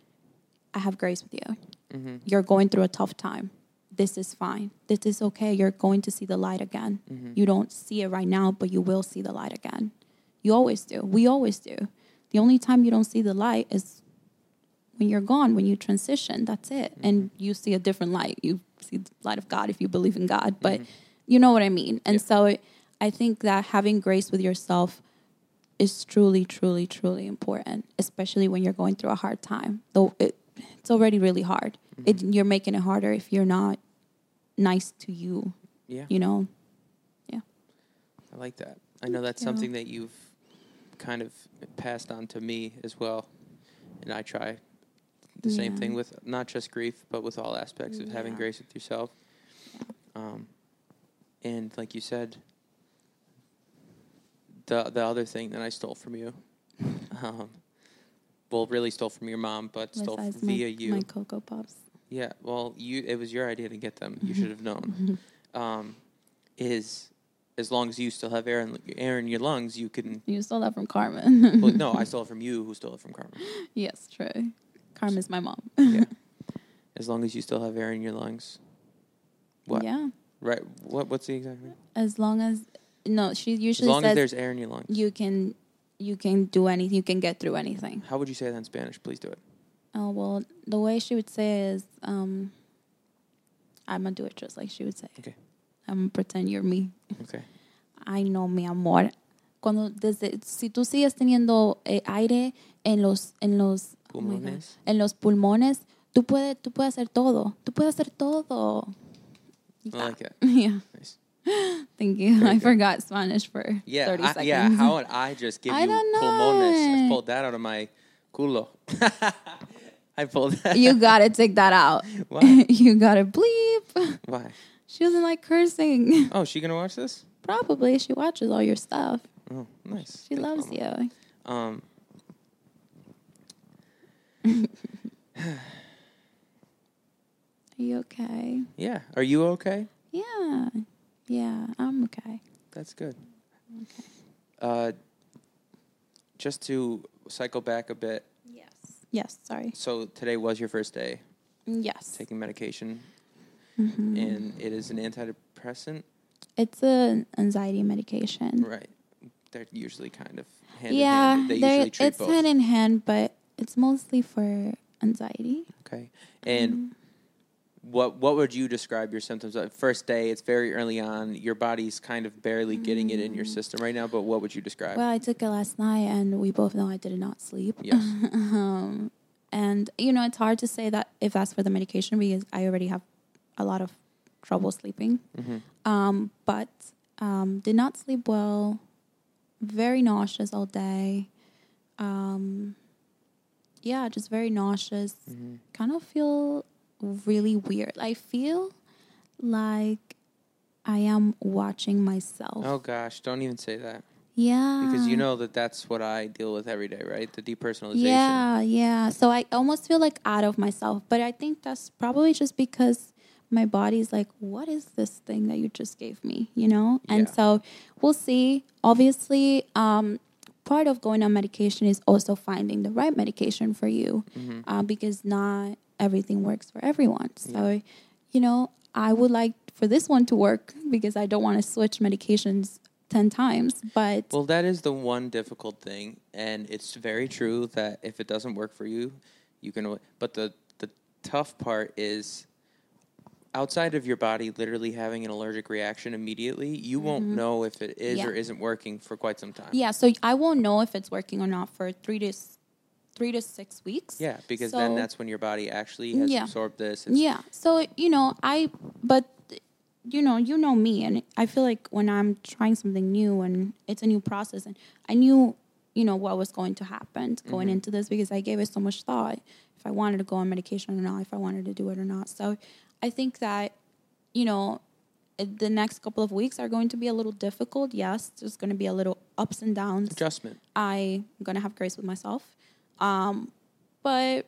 [SPEAKER 2] I have grace with you.
[SPEAKER 1] Mm-hmm.
[SPEAKER 2] You're going through a tough time. This is fine. This is okay. You're going to see the light again.
[SPEAKER 1] Mm-hmm.
[SPEAKER 2] You don't see it right now, but you will see the light again. You always do. We always do. The only time you don't see the light is when you're gone, when you transition. That's it. And you see a different light. You see the light of God if you believe in God. But you know what I mean. And
[SPEAKER 1] Yeah.
[SPEAKER 2] so it, I think that having grace with yourself is truly, truly, truly important, especially when you're going through a hard time. Though it, it's already really hard. It, you're making it harder if you're not nice to you.
[SPEAKER 1] Yeah,
[SPEAKER 2] You know. Yeah.
[SPEAKER 1] I like that. I know that's
[SPEAKER 2] you.
[SPEAKER 1] something that you've kind of passed on to me as well, and I try the same thing with not just grief, but with all aspects of having grace with yourself. Um, and like you said, the the other thing that I stole from you, [LAUGHS] um, well, really stole from your mom, but stole
[SPEAKER 2] Besides
[SPEAKER 1] via
[SPEAKER 2] my,
[SPEAKER 1] you.
[SPEAKER 2] my Cocoa Pops.
[SPEAKER 1] Yeah, well, you it was your idea to get them.
[SPEAKER 2] Mm-hmm.
[SPEAKER 1] You should have known. Um, is as long as you still have air in, air in your lungs, you can.
[SPEAKER 2] You stole that from Carmen.
[SPEAKER 1] Well, no, I [LAUGHS] stole it from you, who stole it from Carmen.
[SPEAKER 2] yes, true. Carmen's my mom.
[SPEAKER 1] Yeah. [LAUGHS] As long as you still have air in your lungs. What?
[SPEAKER 2] Yeah.
[SPEAKER 1] Right. What? What's the exact name?
[SPEAKER 2] As long as no, she usually As
[SPEAKER 1] long as there's air in your lungs.
[SPEAKER 2] you can you can do anything. You can get through anything.
[SPEAKER 1] How would you say that in Spanish? Please do it.
[SPEAKER 2] Oh well, the way she would say is, um, I'm gonna do it just like she would say.
[SPEAKER 1] Okay.
[SPEAKER 2] I'm gonna pretend you're me.
[SPEAKER 1] Okay. [LAUGHS]
[SPEAKER 2] Ay no, mi amor. Cuando desde si tú sigues teniendo eh, aire en los en los oh
[SPEAKER 1] Pulmones.
[SPEAKER 2] en los pulmones, tú puedes tú puedes hacer todo. Tú puedes hacer todo.
[SPEAKER 1] I like
[SPEAKER 2] it. [LAUGHS] Yeah.
[SPEAKER 1] Nice. [LAUGHS]
[SPEAKER 2] Thank you. I
[SPEAKER 1] good.
[SPEAKER 2] forgot Spanish for
[SPEAKER 1] Yeah.
[SPEAKER 2] 30
[SPEAKER 1] I,
[SPEAKER 2] seconds.
[SPEAKER 1] yeah. How would I just give
[SPEAKER 2] I
[SPEAKER 1] you pulmones? I pulled that out of my culo. [LAUGHS] I pulled that.
[SPEAKER 2] you [LAUGHS] gotta take that out.
[SPEAKER 1] Why?
[SPEAKER 2] you gotta bleep.
[SPEAKER 1] Why?
[SPEAKER 2] She doesn't like cursing.
[SPEAKER 1] Oh, she gonna watch this?
[SPEAKER 2] Probably she watches all your stuff.
[SPEAKER 1] Oh, nice.
[SPEAKER 2] She loves
[SPEAKER 1] mama.
[SPEAKER 2] you.
[SPEAKER 1] Um.
[SPEAKER 2] Are you okay?
[SPEAKER 1] Yeah. Are you okay?
[SPEAKER 2] Yeah. Yeah, I'm okay.
[SPEAKER 1] That's good. Uh, just to cycle back a bit.
[SPEAKER 2] Yes. Yes, sorry.
[SPEAKER 1] So today was your first day
[SPEAKER 2] Yes.
[SPEAKER 1] taking medication,
[SPEAKER 2] Mhm.
[SPEAKER 1] and it is an antidepressant,
[SPEAKER 2] It's an anxiety medication.
[SPEAKER 1] right? They're usually kind of hand
[SPEAKER 2] yeah,
[SPEAKER 1] in hand. They
[SPEAKER 2] they're-
[SPEAKER 1] usually treat
[SPEAKER 2] it's
[SPEAKER 1] both.
[SPEAKER 2] hand in hand, but it's mostly for anxiety.
[SPEAKER 1] okay. And
[SPEAKER 2] Mm-hmm.
[SPEAKER 1] What what would you describe your symptoms? First day, it's very early on. Your body's kind of barely getting it in your system right now. But what would you describe?
[SPEAKER 2] Mm. Well, I took it last night, and we both know I did not sleep.
[SPEAKER 1] Yes. [LAUGHS]
[SPEAKER 2] um, and you know, it's hard to say that if that's for the medication because I already have a lot of trouble sleeping.
[SPEAKER 1] hmm
[SPEAKER 2] Um, but Um, did not sleep well. Very nauseous all day. Um, yeah, just very nauseous.
[SPEAKER 1] Mm-hmm.
[SPEAKER 2] Kind of feel really weird. I feel like I am watching myself.
[SPEAKER 1] Oh gosh, don't even say that
[SPEAKER 2] Yeah.
[SPEAKER 1] because you know that that's what I deal with every day, right? The depersonalization.
[SPEAKER 2] Yeah, yeah. So I almost feel like out of myself, but I think that's probably just because my body's like, what is this thing that you just gave me, you know? And
[SPEAKER 1] Yeah.
[SPEAKER 2] so we'll see. Obviously, um, part of going on medication is also finding the right medication for you
[SPEAKER 1] Mm-hmm.
[SPEAKER 2] uh, because not everything works for everyone. So, you know, I would like for this one to work because I don't want to switch medications 10 times, but
[SPEAKER 1] Well, that is the one difficult thing, and it's very true that if it doesn't work for you, you can. But the the tough part is outside of your body literally having an allergic reaction immediately. You won't know if it is
[SPEAKER 2] Mm-hmm. Yeah.
[SPEAKER 1] or isn't working for quite some time.
[SPEAKER 2] Yeah, so I won't know if it's working or not for three to three to six weeks.
[SPEAKER 1] Yeah, because then that's when your body actually has
[SPEAKER 2] Yeah.
[SPEAKER 1] absorbed this. It's-
[SPEAKER 2] Yeah. So you know, I but you know, you know me, and I feel like when I'm trying something new and it's a new process, and I knew you know what was going to happen going
[SPEAKER 1] Mm-hmm.
[SPEAKER 2] into this because I gave it so much thought if I wanted to go on medication or not, if I wanted to do it or not. So I think that you know the next couple of weeks are going to be a little difficult. Yes, there's going to be a little ups and downs.
[SPEAKER 1] Adjustment.
[SPEAKER 2] I'm gonna have grace with myself. Um, but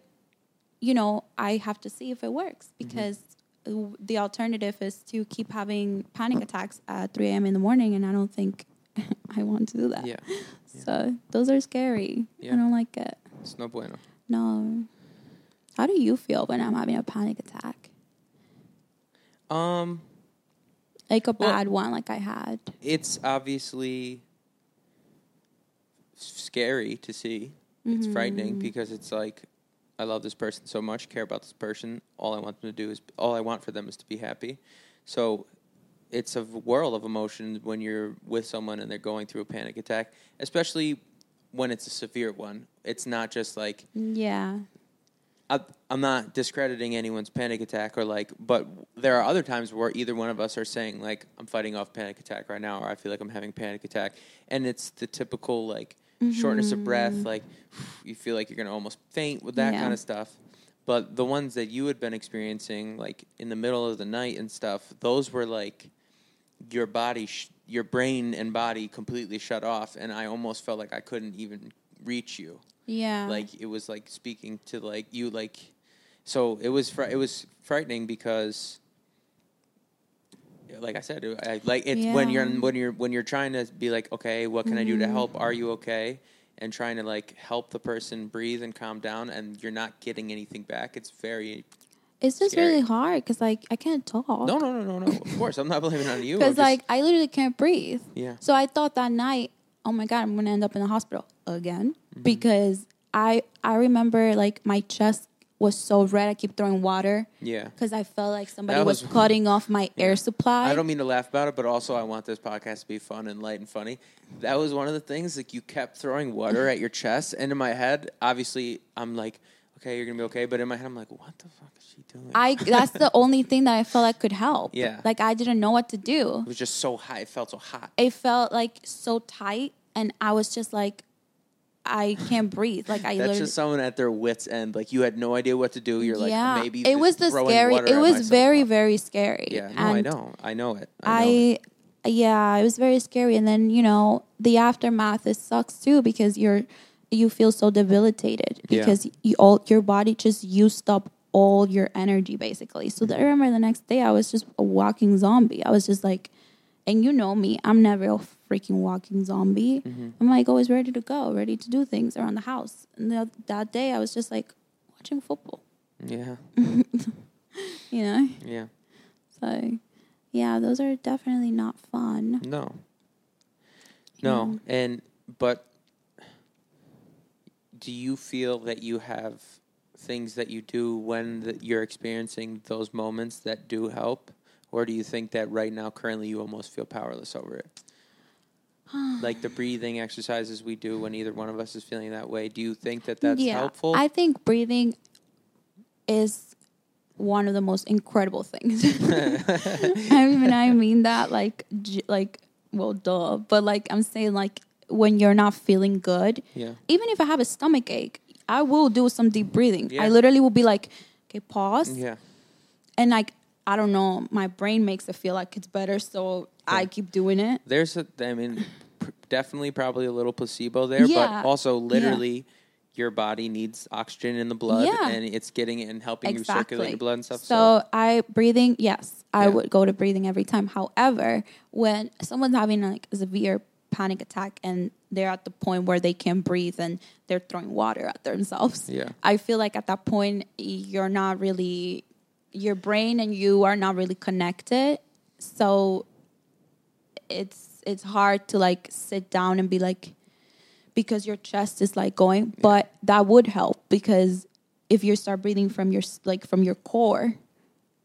[SPEAKER 2] you know, I have to see if it works
[SPEAKER 1] Mm-hmm.
[SPEAKER 2] because uh, the alternative is to keep having panic attacks at 3 a.m. in the morning, and I don't think [LAUGHS] I want to do that.
[SPEAKER 1] Yeah, [LAUGHS]
[SPEAKER 2] So those are scary.
[SPEAKER 1] Yeah.
[SPEAKER 2] I don't like it.
[SPEAKER 1] it's no bueno.
[SPEAKER 2] No. How do you feel when I'm having a panic attack?
[SPEAKER 1] Um,
[SPEAKER 2] Like a
[SPEAKER 1] Well-
[SPEAKER 2] bad one, like I had.
[SPEAKER 1] it's obviously scary to see. It's frightening mm. because it's like I love this person so much, care about this person. All I want them to do is all I want for them is to be happy. So it's a whirl of emotions when you're with someone and they're going through a panic attack, especially when it's a severe one. It's not just like
[SPEAKER 2] Yeah.
[SPEAKER 1] I, I'm not discrediting anyone's panic attack or like, but there are other times where either one of us are saying like, I'm fighting off panic attack right now, or I feel like I'm having panic attack, and it's the typical like shortness of breath, mm-hmm. like you feel like you're gonna almost faint with that
[SPEAKER 2] Yeah.
[SPEAKER 1] kind of stuff. But the ones that you had been experiencing, like in the middle of the night and stuff, those were like your body, sh- your brain and body completely shut off, and I almost felt like I couldn't even reach you
[SPEAKER 2] Yeah.
[SPEAKER 1] like it was like speaking to like you like so it was fr- it was frightening because like I said I, like it's when you're when you're when you're trying to be like okay what can I do to help are you okay and trying to like help the person breathe and calm down and you're not getting anything back it's very
[SPEAKER 2] it's just
[SPEAKER 1] scary.
[SPEAKER 2] really hard because like I can't talk.
[SPEAKER 1] no no no no no of [LAUGHS] course I'm not blaming on you
[SPEAKER 2] Because
[SPEAKER 1] just-
[SPEAKER 2] like I literally can't breathe.
[SPEAKER 1] Yeah.
[SPEAKER 2] So I thought that night, oh my god, I'm gonna end up in the hospital again
[SPEAKER 1] Mm-hmm.
[SPEAKER 2] because I I remember like my chest was so red. I keep throwing water
[SPEAKER 1] yeah
[SPEAKER 2] because I felt like somebody
[SPEAKER 1] That
[SPEAKER 2] was,
[SPEAKER 1] was-
[SPEAKER 2] cutting off my air supply.
[SPEAKER 1] I don't mean to laugh about it, but also I want this podcast to be fun and light and funny. That was one of the things. Like you kept throwing water at your chest, and in my head, obviously, I'm like, okay, you're gonna be okay. But in my head, I'm like, what the fuck is she doing?
[SPEAKER 2] I that's the [LAUGHS] only thing that I felt like could help.
[SPEAKER 1] Yeah.
[SPEAKER 2] Like I didn't know what to do.
[SPEAKER 1] it was just so hot. It felt so hot.
[SPEAKER 2] It felt like so tight, and I was just like, I can't breathe. Like I
[SPEAKER 1] That's just someone at their wits end. Like you had no idea what to do. You're like,
[SPEAKER 2] yeah,
[SPEAKER 1] maybe
[SPEAKER 2] it was the scary. It was very very scary.
[SPEAKER 1] Yeah, no, I know, I know it. I, know it.
[SPEAKER 2] Yeah, it was very scary. And then you know the aftermath it sucks too because you're you feel so debilitated
[SPEAKER 1] Yeah.
[SPEAKER 2] because you all your body just used up all your energy basically. So the, I remember the next day I was just a walking zombie. I was just like, and you know me, I'm never a freaking walking zombie.
[SPEAKER 1] Mm-hmm.
[SPEAKER 2] I'm like always ready to go, ready to do things around the house. And the, that day I was just like watching football,
[SPEAKER 1] Yeah, [LAUGHS]
[SPEAKER 2] you know.
[SPEAKER 1] yeah.
[SPEAKER 2] So yeah, those are definitely not fun.
[SPEAKER 1] No. No, and but do you feel that you have things that you do when the, you're experiencing those moments that do help, or do you think that right now, currently, you almost feel powerless over it? [SIGHS] like the breathing exercises we do when either one of us is feeling that way. Do you think that that's helpful?
[SPEAKER 2] I think breathing is one of the most incredible things. [LAUGHS] I mean, I mean that like like well, duh. But like I'm saying, like when you're not feeling good,
[SPEAKER 1] Yeah.
[SPEAKER 2] even if I have a stomach ache, I will do some deep breathing.
[SPEAKER 1] Yeah.
[SPEAKER 2] I literally will be like, okay, pause,
[SPEAKER 1] Yeah.
[SPEAKER 2] and like I don't know, my brain makes it feel like it's better, so I keep doing it.
[SPEAKER 1] There's a, I mean, pr- definitely probably a little placebo there,
[SPEAKER 2] Yeah.
[SPEAKER 1] but also
[SPEAKER 2] Yeah.
[SPEAKER 1] literally your body needs oxygen in the blood
[SPEAKER 2] Yeah.
[SPEAKER 1] and it's getting it and helping you circulate your blood and stuff.
[SPEAKER 2] So I breathing, yes, I
[SPEAKER 1] Yeah.
[SPEAKER 2] would go to breathing every time. However, when someone's having like a severe panic attack and they're at the point where they can't breathe and they're throwing water at themselves,
[SPEAKER 1] Yeah.
[SPEAKER 2] I feel like at that point you're not really your brain and you are not really connected. So it's it's hard to like sit down and be like because your chest is like going but that would help because if you start breathing from your like from your core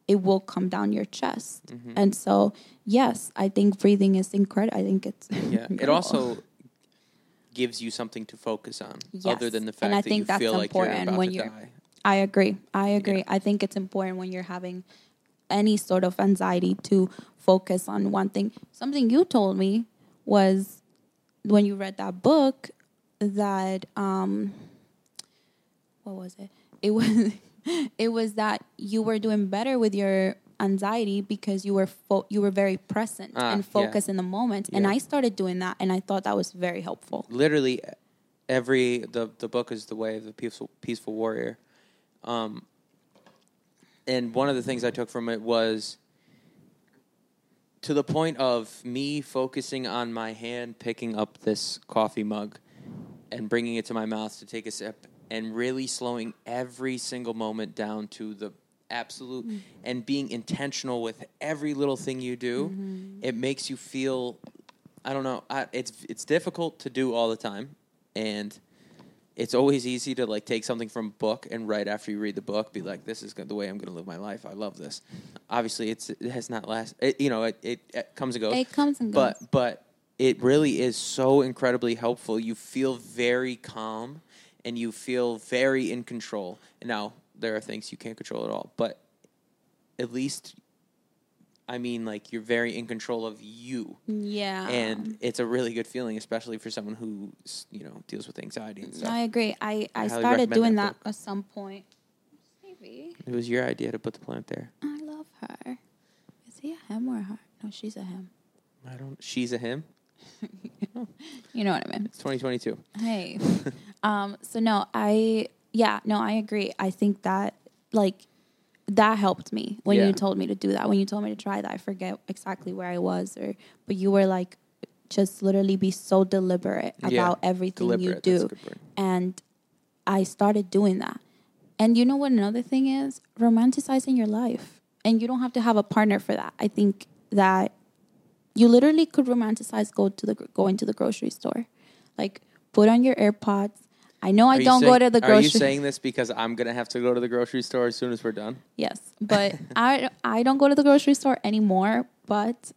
[SPEAKER 2] it will come down your chest
[SPEAKER 1] Mm-hmm.
[SPEAKER 2] and so yes i think breathing is incredible i think it's
[SPEAKER 1] yeah, it also gives you something to focus on other than the
[SPEAKER 2] And
[SPEAKER 1] fact
[SPEAKER 2] I
[SPEAKER 1] that
[SPEAKER 2] think
[SPEAKER 1] you
[SPEAKER 2] that's
[SPEAKER 1] feel like you're
[SPEAKER 2] important
[SPEAKER 1] about
[SPEAKER 2] when
[SPEAKER 1] to
[SPEAKER 2] you're-
[SPEAKER 1] die.
[SPEAKER 2] I agree. I agree. I think it's important when you're having any sort of anxiety to focus on one thing. Something you told me was when you read that book that um what was it? It was [LAUGHS] it was that you were doing better with your anxiety because you were fo- you were very present
[SPEAKER 1] Ah,
[SPEAKER 2] and
[SPEAKER 1] yeah.
[SPEAKER 2] focused in the moment and I started doing that and I thought that was very helpful.
[SPEAKER 1] literally every the the book is the way of the peaceful peaceful warrior um and one of the things i took from it was to the point of me focusing on my hand picking up this coffee mug and bringing it to my mouth to take a sip and really slowing every single moment down to the absolute and being intentional with every little thing you do it makes you feel I don't know. I, it's it's difficult to do all the time, and it's always easy to like take something from a book and right after you read the book, be like, "This is the way I'm going to live my life. I love this." Obviously, it's it has not last. It, you know, it, it, it comes and goes.
[SPEAKER 2] It comes and goes.
[SPEAKER 1] But but it really is so incredibly helpful. You feel very calm, and you feel very in control. And now there are things you can't control at all, but at least. I mean, like you're very in control of you
[SPEAKER 2] Yeah.
[SPEAKER 1] and it's a really good feeling, especially for someone who you know deals with anxiety and stuff.
[SPEAKER 2] I agree. I, I
[SPEAKER 1] highly
[SPEAKER 2] started doing
[SPEAKER 1] that
[SPEAKER 2] that, at some point. Maybe.
[SPEAKER 1] It was your idea to put the plant there.
[SPEAKER 2] I love her. Is he a him or a her? No, she's a him.
[SPEAKER 1] I don't. She's a him. [LAUGHS]
[SPEAKER 2] You know what I mean?
[SPEAKER 1] It's 2022.
[SPEAKER 2] Hey. [LAUGHS] um, so no, I yeah, no, I agree. I think that like that helped me when
[SPEAKER 1] Yeah.
[SPEAKER 2] you told me to do that. When you told me to try that, I forget exactly where I was or but you were like just literally be so deliberate
[SPEAKER 1] Yeah,
[SPEAKER 2] about everything
[SPEAKER 1] deliberate,
[SPEAKER 2] you do. And I started doing that. And you know what another thing is? Romanticizing your life. And you don't have to have a partner for that. I think that you literally could romanticize go to the going to the grocery store. Like put on your AirPods. I know I don't go to the grocery. Store.
[SPEAKER 1] Are you saying this because I'm gonna have to go to the grocery store as soon as we're done?
[SPEAKER 2] Yes, [LAUGHS] but I I don't go to the grocery store anymore. But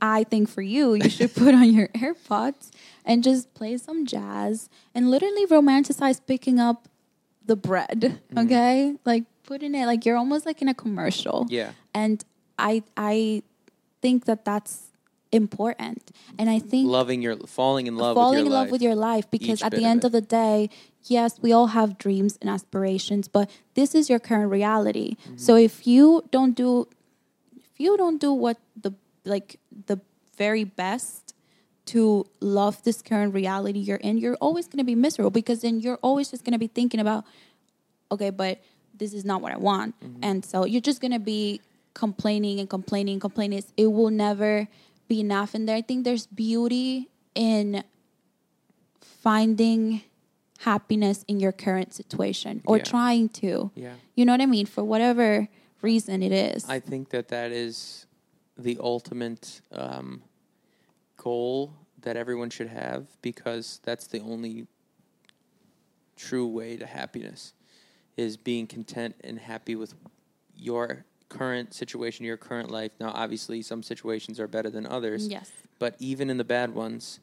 [SPEAKER 2] I think for you, you should put on your [LAUGHS] AirPods and just play some jazz and literally romanticize picking up the bread.
[SPEAKER 1] Mm-hmm.
[SPEAKER 2] Okay, like putting it like you're almost like in a commercial.
[SPEAKER 1] Yeah.
[SPEAKER 2] and I I think that that's important, and I think
[SPEAKER 1] Loving your, falling in love.
[SPEAKER 2] falling
[SPEAKER 1] with your
[SPEAKER 2] in love with your life because at the end
[SPEAKER 1] it.
[SPEAKER 2] of the day yes we all have dreams and aspirations but this is your current reality
[SPEAKER 1] Mm-hmm.
[SPEAKER 2] so if you don't do if you don't do what the like the very best to love this current reality you're in you're always going to be miserable because then you're always just going to be thinking about okay but this is not what i want
[SPEAKER 1] Mm-hmm.
[SPEAKER 2] and so you're just going to be complaining and complaining and complaining it will never be enough and there i think there's beauty in finding happiness in your current situation or
[SPEAKER 1] Yeah.
[SPEAKER 2] trying to
[SPEAKER 1] Yeah.
[SPEAKER 2] you know what i mean for whatever reason it is
[SPEAKER 1] I think that that is the ultimate um, goal that everyone should have because that's the only true way to happiness is being content and happy with your current situation, your current life. Now, obviously, some situations are better than others.
[SPEAKER 2] yes
[SPEAKER 1] But even in the bad ones,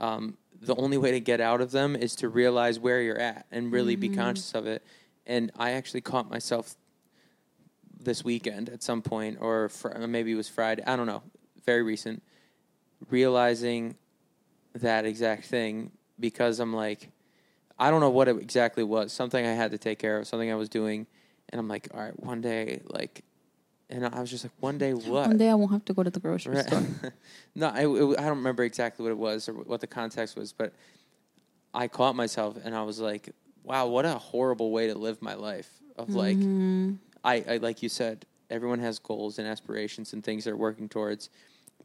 [SPEAKER 1] um, the only way to get out of them is to realize where you're at and really be conscious of it. And I actually caught myself this weekend at some point, or fr- maybe it was Friday. I don't know. Very recent. realizing that exact thing because I'm like, I don't know what it exactly was. Something I had to take care of, something I was doing, and I'm like, all right, one day, like, and I was just like, one day [LAUGHS] what?
[SPEAKER 2] One day I won't have to go to the grocery
[SPEAKER 1] Right.
[SPEAKER 2] store. [LAUGHS]
[SPEAKER 1] no, I, it- I don't remember exactly what it was or what the context was, but I caught myself and I was like, wow, what a horrible way to live my life. Of like,
[SPEAKER 2] Mm-hmm.
[SPEAKER 1] I, I, like you said, everyone has goals and aspirations and things they're working towards,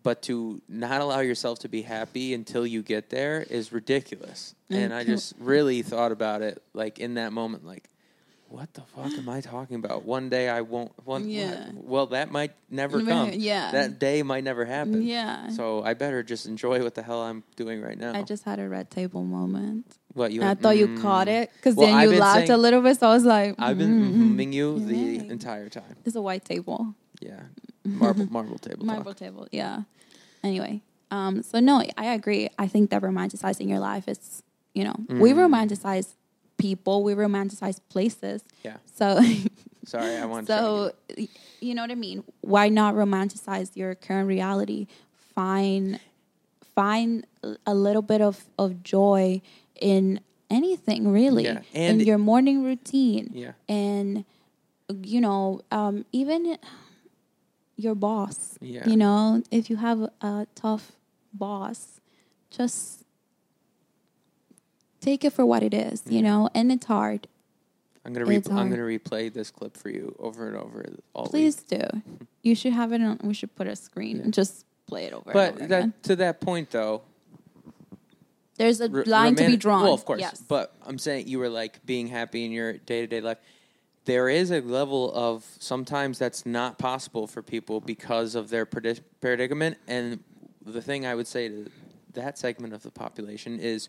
[SPEAKER 1] but to not allow yourself to be happy until you get there is ridiculous. And I just really thought about it, like in that moment, like, what the fuck am I talking about? One day I won't. One,
[SPEAKER 2] Yeah.
[SPEAKER 1] Well, that might never come.
[SPEAKER 2] yeah.
[SPEAKER 1] That day might never happen.
[SPEAKER 2] Yeah.
[SPEAKER 1] So I better just enjoy what the hell I'm doing right now.
[SPEAKER 2] I just had a red table moment.
[SPEAKER 1] what you?
[SPEAKER 2] I thought you
[SPEAKER 1] "Mm."
[SPEAKER 2] caught it because
[SPEAKER 1] Well,
[SPEAKER 2] then you laughed a little bit. So I was like,
[SPEAKER 1] I've been
[SPEAKER 2] mm
[SPEAKER 1] mm you the entire time.
[SPEAKER 2] It's a white table.
[SPEAKER 1] Yeah, marble marble table
[SPEAKER 2] Marble table, yeah. Anyway, um, so no, I agree. I think that romanticizing your life is, you know, we
[SPEAKER 1] Mm.
[SPEAKER 2] romanticize people, we romanticize places.
[SPEAKER 1] Yeah.
[SPEAKER 2] So, [LAUGHS]
[SPEAKER 1] Sorry, I wanted.
[SPEAKER 2] so y- you know what I mean. Why not romanticize your current reality? Find, find a little bit of of joy in anything, really,
[SPEAKER 1] Yeah,
[SPEAKER 2] in your morning routine
[SPEAKER 1] Yeah.
[SPEAKER 2] and you know um, even your boss
[SPEAKER 1] Yeah.
[SPEAKER 2] you know if you have a tough boss just take it for what it is you know and it's hard
[SPEAKER 1] I'm gonna re-
[SPEAKER 2] It's
[SPEAKER 1] I'm
[SPEAKER 2] hard.
[SPEAKER 1] gonna replay this clip for you over and over all
[SPEAKER 2] please
[SPEAKER 1] week.
[SPEAKER 2] do [LAUGHS] you should have it on we should put a screen and just play it over and
[SPEAKER 1] But
[SPEAKER 2] over again.
[SPEAKER 1] that to that point though,
[SPEAKER 2] there's a
[SPEAKER 1] r-
[SPEAKER 2] line to be drawn
[SPEAKER 1] Well, of course.
[SPEAKER 2] yes
[SPEAKER 1] But I'm saying you were like being happy in your day to day life. There is a level of sometimes that's not possible for people because of their predi- predicament. And the thing I would say to that segment of the population is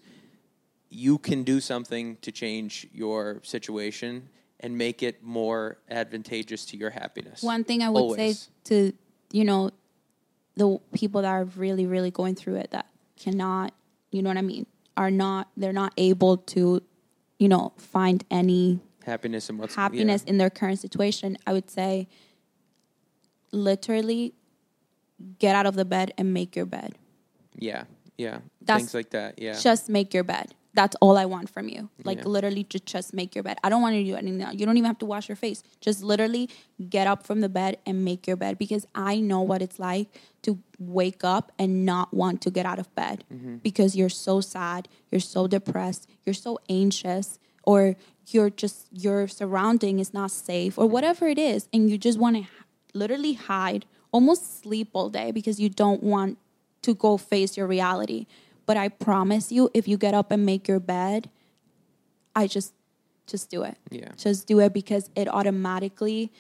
[SPEAKER 1] you can do something to change your situation and make it more advantageous to your happiness.
[SPEAKER 2] one thing i would
[SPEAKER 1] Always.
[SPEAKER 2] say to you know the people that are really really going through it that cannot you know what i mean are not they're not able to you know find any
[SPEAKER 1] happiness and what's
[SPEAKER 2] happiness
[SPEAKER 1] yeah.
[SPEAKER 2] in their current situation i would say literally get out of the bed and make your bed
[SPEAKER 1] Yeah, yeah,
[SPEAKER 2] That's
[SPEAKER 1] things like that. Yeah,
[SPEAKER 2] just make your bed that's all i want from you like
[SPEAKER 1] Yeah.
[SPEAKER 2] literally just, just make your bed i don't want you to do anything else. you don't even have to wash your face just literally get up from the bed and make your bed because i know what it's like to wake up and not want to get out of bed
[SPEAKER 1] Mm-hmm.
[SPEAKER 2] because you're so sad you're so depressed you're so anxious or you're just your surrounding is not safe or whatever it is and you just want to literally hide almost sleep all day because you don't want to go face your reality but i promise you if you get up and make your bed i just just do it.
[SPEAKER 1] Yeah,
[SPEAKER 2] just do it because it automatically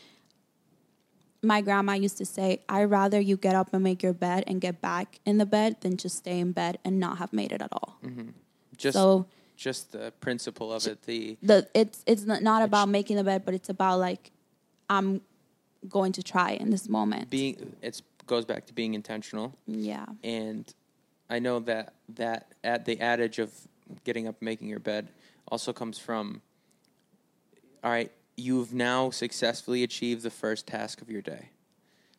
[SPEAKER 2] my grandma used to say i'd rather you get up and make your bed and get back in the bed than just stay in bed and not have made it at all. Mm-hmm.
[SPEAKER 1] Just
[SPEAKER 2] so
[SPEAKER 1] just the principle of it. The
[SPEAKER 2] the it's it's not, not about making the bed but it's about like i'm going to try in this moment.
[SPEAKER 1] Being it's goes back to being intentional,
[SPEAKER 2] yeah.
[SPEAKER 1] And I know that that at the adage of getting up, and making your bed, also comes from. All right, you've now successfully achieved the first task of your day,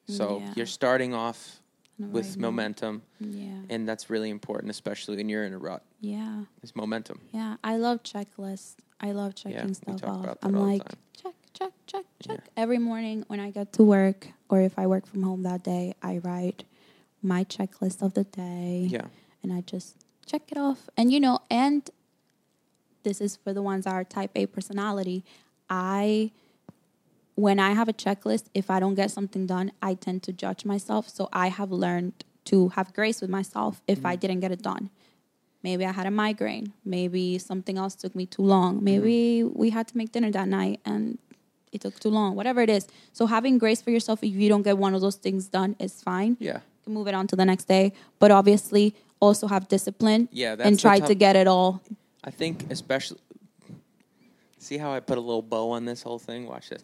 [SPEAKER 1] so
[SPEAKER 2] Yeah.
[SPEAKER 1] you're starting off
[SPEAKER 2] the
[SPEAKER 1] with
[SPEAKER 2] right
[SPEAKER 1] momentum,
[SPEAKER 2] yeah
[SPEAKER 1] and that's really important, especially when you're in a rut.
[SPEAKER 2] yeah
[SPEAKER 1] it's momentum.
[SPEAKER 2] Yeah, I love checklists. I love checking
[SPEAKER 1] Yeah,
[SPEAKER 2] stuff off. I'm like, check, check, check, check.
[SPEAKER 1] Yeah.
[SPEAKER 2] Every morning when I get to work, or if I work from home that day, I write my checklist of the day.
[SPEAKER 1] Yeah.
[SPEAKER 2] And I just check it off. And, you know, and this is for the ones that are type A personality. I, when I have a checklist, if I don't get something done, I tend to judge myself. So I have learned to have grace with myself if
[SPEAKER 1] Mm-hmm.
[SPEAKER 2] I didn't get it done. Maybe I had a migraine. Maybe something else took me too long. Maybe we had to make dinner that night and it took too long. Whatever it is. So having grace for yourself if you don't get one of those things done is fine.
[SPEAKER 1] Yeah.
[SPEAKER 2] Move it on to the next day. But obviously also have discipline
[SPEAKER 1] Yeah, that's
[SPEAKER 2] and try to get it all.
[SPEAKER 1] I think especially see how I put a little bow on this whole thing. Watch this.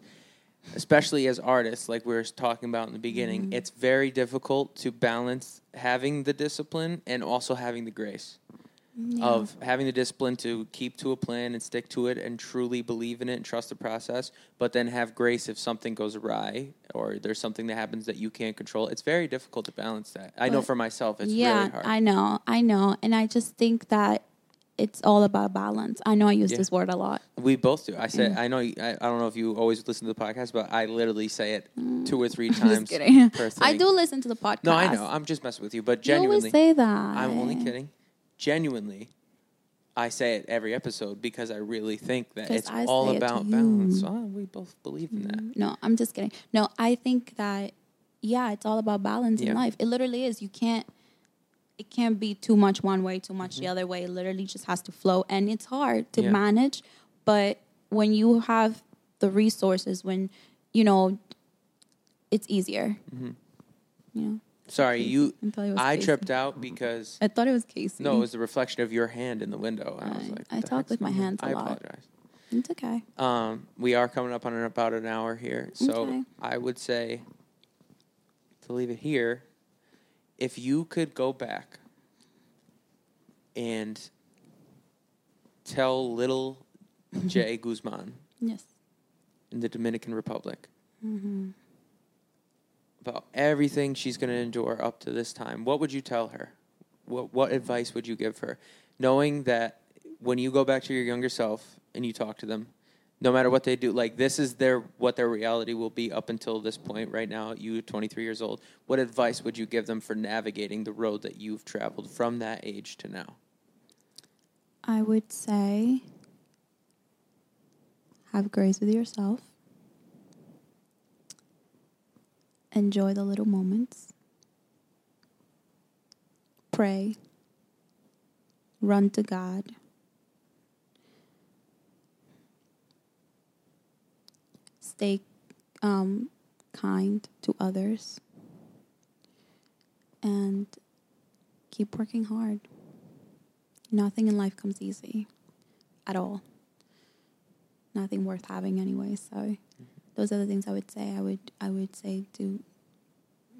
[SPEAKER 1] Especially as artists, like we were talking about in the beginning,
[SPEAKER 2] Mm-hmm.
[SPEAKER 1] it's very difficult to balance having the discipline and also having the grace.
[SPEAKER 2] Yeah.
[SPEAKER 1] of having the discipline to keep to a plan and stick to it and truly believe in it and trust the process, but then have grace if something goes awry or there's something that happens that you can't control. It's very difficult to balance that. I know for myself, it's
[SPEAKER 2] yeah,
[SPEAKER 1] really hard.
[SPEAKER 2] I know, I know, and I just think that it's all about balance. I know I use
[SPEAKER 1] Yeah.
[SPEAKER 2] this word a lot.
[SPEAKER 1] We both do. I say I know. I, I don't know if you always listen to the podcast, but I literally say it two or three [LAUGHS]
[SPEAKER 2] Mm. Just
[SPEAKER 1] times
[SPEAKER 2] kidding.
[SPEAKER 1] per thing.
[SPEAKER 2] I do listen to the podcast.
[SPEAKER 1] No, I know. I'm just messing with you, but
[SPEAKER 2] You always
[SPEAKER 1] genuinely,
[SPEAKER 2] say that.
[SPEAKER 1] I'm only kidding. Genuinely, I say it every episode because I really think that it's
[SPEAKER 2] I
[SPEAKER 1] all
[SPEAKER 2] say it
[SPEAKER 1] about balance. Oh, we both believe in that.
[SPEAKER 2] No, I'm just kidding. No, I think that yeah, it's all about balance
[SPEAKER 1] Yeah.
[SPEAKER 2] in life. It literally is. You can't it can't be too much one way, too much the
[SPEAKER 1] Mm-hmm.
[SPEAKER 2] other way. It literally just has to flow and it's hard to
[SPEAKER 1] Yeah.
[SPEAKER 2] manage, but when you have the resources when you know it's easier.
[SPEAKER 1] Mhm.
[SPEAKER 2] You
[SPEAKER 1] Sorry, you.
[SPEAKER 2] I thought it was
[SPEAKER 1] I
[SPEAKER 2] Casey.
[SPEAKER 1] tripped out because
[SPEAKER 2] I thought it was Casey.
[SPEAKER 1] no, it was the reflection of your hand in the window. And I was like,
[SPEAKER 2] I talk with my
[SPEAKER 1] going
[SPEAKER 2] hands a
[SPEAKER 1] I
[SPEAKER 2] lot.
[SPEAKER 1] I apologize.
[SPEAKER 2] it's okay.
[SPEAKER 1] Um, we are coming up on an, about an hour here, so
[SPEAKER 2] Okay.
[SPEAKER 1] I would say to leave it here. If you could go back and tell little [LAUGHS] Jay Guzman
[SPEAKER 2] Yes.
[SPEAKER 1] in the Dominican Republic
[SPEAKER 2] hmm
[SPEAKER 1] about everything she's going to endure up to this time, what would you tell her? What what advice would you give her, knowing that when you go back to your younger self and you talk to them, no matter what they do, like this is their what their reality will be up until this point. Right now, you 23 years old. What advice would you give them for navigating the road that you've traveled from that age to now?
[SPEAKER 2] I would say have grace with yourself. Enjoy the little moments. Pray. Run to God. Stay um, kind to others. And keep working hard. Nothing in life comes easy at all. Nothing worth having anyway. So those are the things I would say. I would I would say to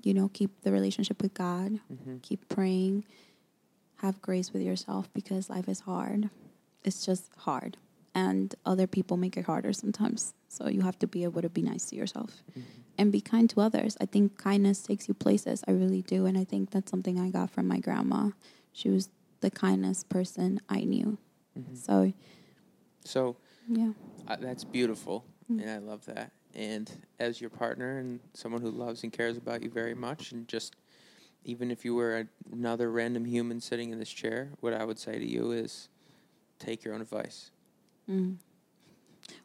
[SPEAKER 2] you know, keep the relationship with God,
[SPEAKER 1] Mm-hmm.
[SPEAKER 2] keep praying, have grace with yourself because life is hard. It's just hard. And other people make it harder sometimes. So you have to be able to be nice to yourself and be kind to others. I think kindness takes you places. I really do. And I think that's something I got from my grandma. She was the kindest person I knew.
[SPEAKER 1] Mhm.
[SPEAKER 2] So,
[SPEAKER 1] So
[SPEAKER 2] yeah.
[SPEAKER 1] Uh, that's beautiful,
[SPEAKER 2] Mm.
[SPEAKER 1] and I love that. And as your partner and someone who loves and cares about you very much, and just even if you were another random human sitting in this chair, what I would say to you is take your own advice.
[SPEAKER 2] Mm.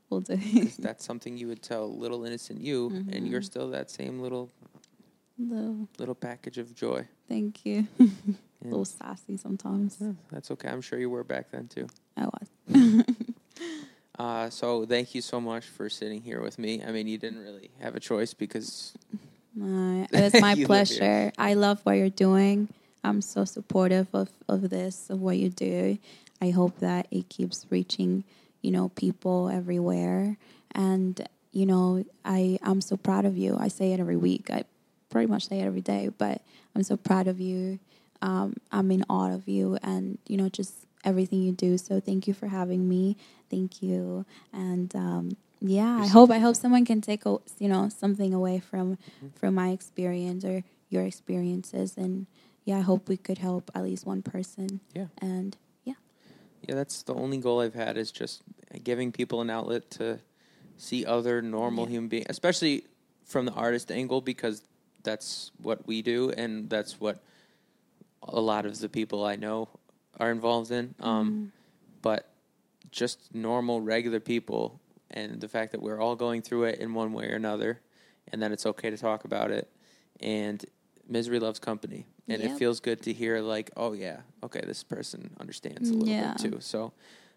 [SPEAKER 2] We'll do. [LAUGHS]
[SPEAKER 1] that's something you would tell little innocent you, and you're still that same little
[SPEAKER 2] No,
[SPEAKER 1] little package of joy.
[SPEAKER 2] thank you. [LAUGHS] a little sassy sometimes.
[SPEAKER 1] yeah, that's okay. I'm sure you were back then too.
[SPEAKER 2] I was. [LAUGHS]
[SPEAKER 1] Uh, so thank you so much for sitting here with me. I mean, you didn't really have a choice because
[SPEAKER 2] My, [LAUGHS] it was my pleasure. I love what you're doing. I'm so supportive of, of this, of what you do. I hope that it keeps reaching, you know, people everywhere. And, you know, I, I'm so proud of you. I say it every week. I pretty much say it every day, but I'm so proud of you. Um, I'm in awe of you and, you know, just everything you do. So thank you for having me. Thank you. And, um, yeah, I hope I hope someone can take a, you know something away from
[SPEAKER 1] Mm-hmm.
[SPEAKER 2] from my experience or your experiences, and yeah, I hope we could help at least one person.
[SPEAKER 1] Yeah.
[SPEAKER 2] And yeah,
[SPEAKER 1] Yeah, that's the only goal I've had is just giving people an outlet to see other normal
[SPEAKER 2] Yeah.
[SPEAKER 1] human beings, especially from the artist angle, because that's what we do and that's what a lot of the people I know are involved in. Um,
[SPEAKER 2] Mm-hmm.
[SPEAKER 1] But just normal, regular people, and the fact that we're all going through it in one way or another, and that it's okay to talk about it. And misery loves company, and it feels good to hear like, oh yeah, okay, this person understands a little
[SPEAKER 2] Yeah.
[SPEAKER 1] bit too. So,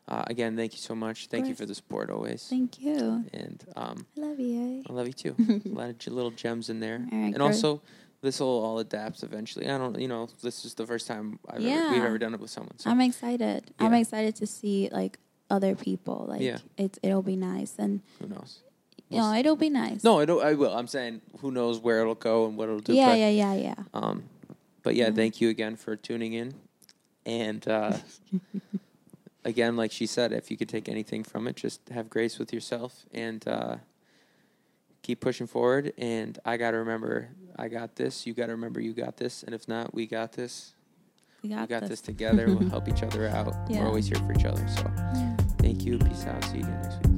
[SPEAKER 1] uh, again, thank you so much. Thank you for the support always,
[SPEAKER 2] thank you.
[SPEAKER 1] and um,
[SPEAKER 2] I love you.
[SPEAKER 1] I love you too. [LAUGHS] a lot of little gems in there,
[SPEAKER 2] right,
[SPEAKER 1] and also this will all adapt eventually. I don't, you know, this is the first time I've ever, we've ever done it with someone. So.
[SPEAKER 2] I'm excited. I'm excited to see like other people. Like
[SPEAKER 1] Yeah.
[SPEAKER 2] it's it'll be nice, and
[SPEAKER 1] who knows?
[SPEAKER 2] know it'll be nice.
[SPEAKER 1] No, I don't. I will. I'm saying who knows where it'll go and what it'll do.
[SPEAKER 2] yeah,
[SPEAKER 1] but,
[SPEAKER 2] yeah, yeah, yeah.
[SPEAKER 1] Um, but yeah,
[SPEAKER 2] Yeah.
[SPEAKER 1] thank you again for tuning in. And uh, [LAUGHS] again, like she said, if you could take anything from it, just have grace with yourself and uh, keep pushing forward. And I got to remember, I got this. You got to remember, you got this. And if not, we got this.
[SPEAKER 2] We got,
[SPEAKER 1] we got
[SPEAKER 2] this.
[SPEAKER 1] this together. we'll help each other out.
[SPEAKER 2] Yeah.
[SPEAKER 1] We're always here for each other. So
[SPEAKER 2] Yeah.
[SPEAKER 1] thank you. Peace out. See you again next week.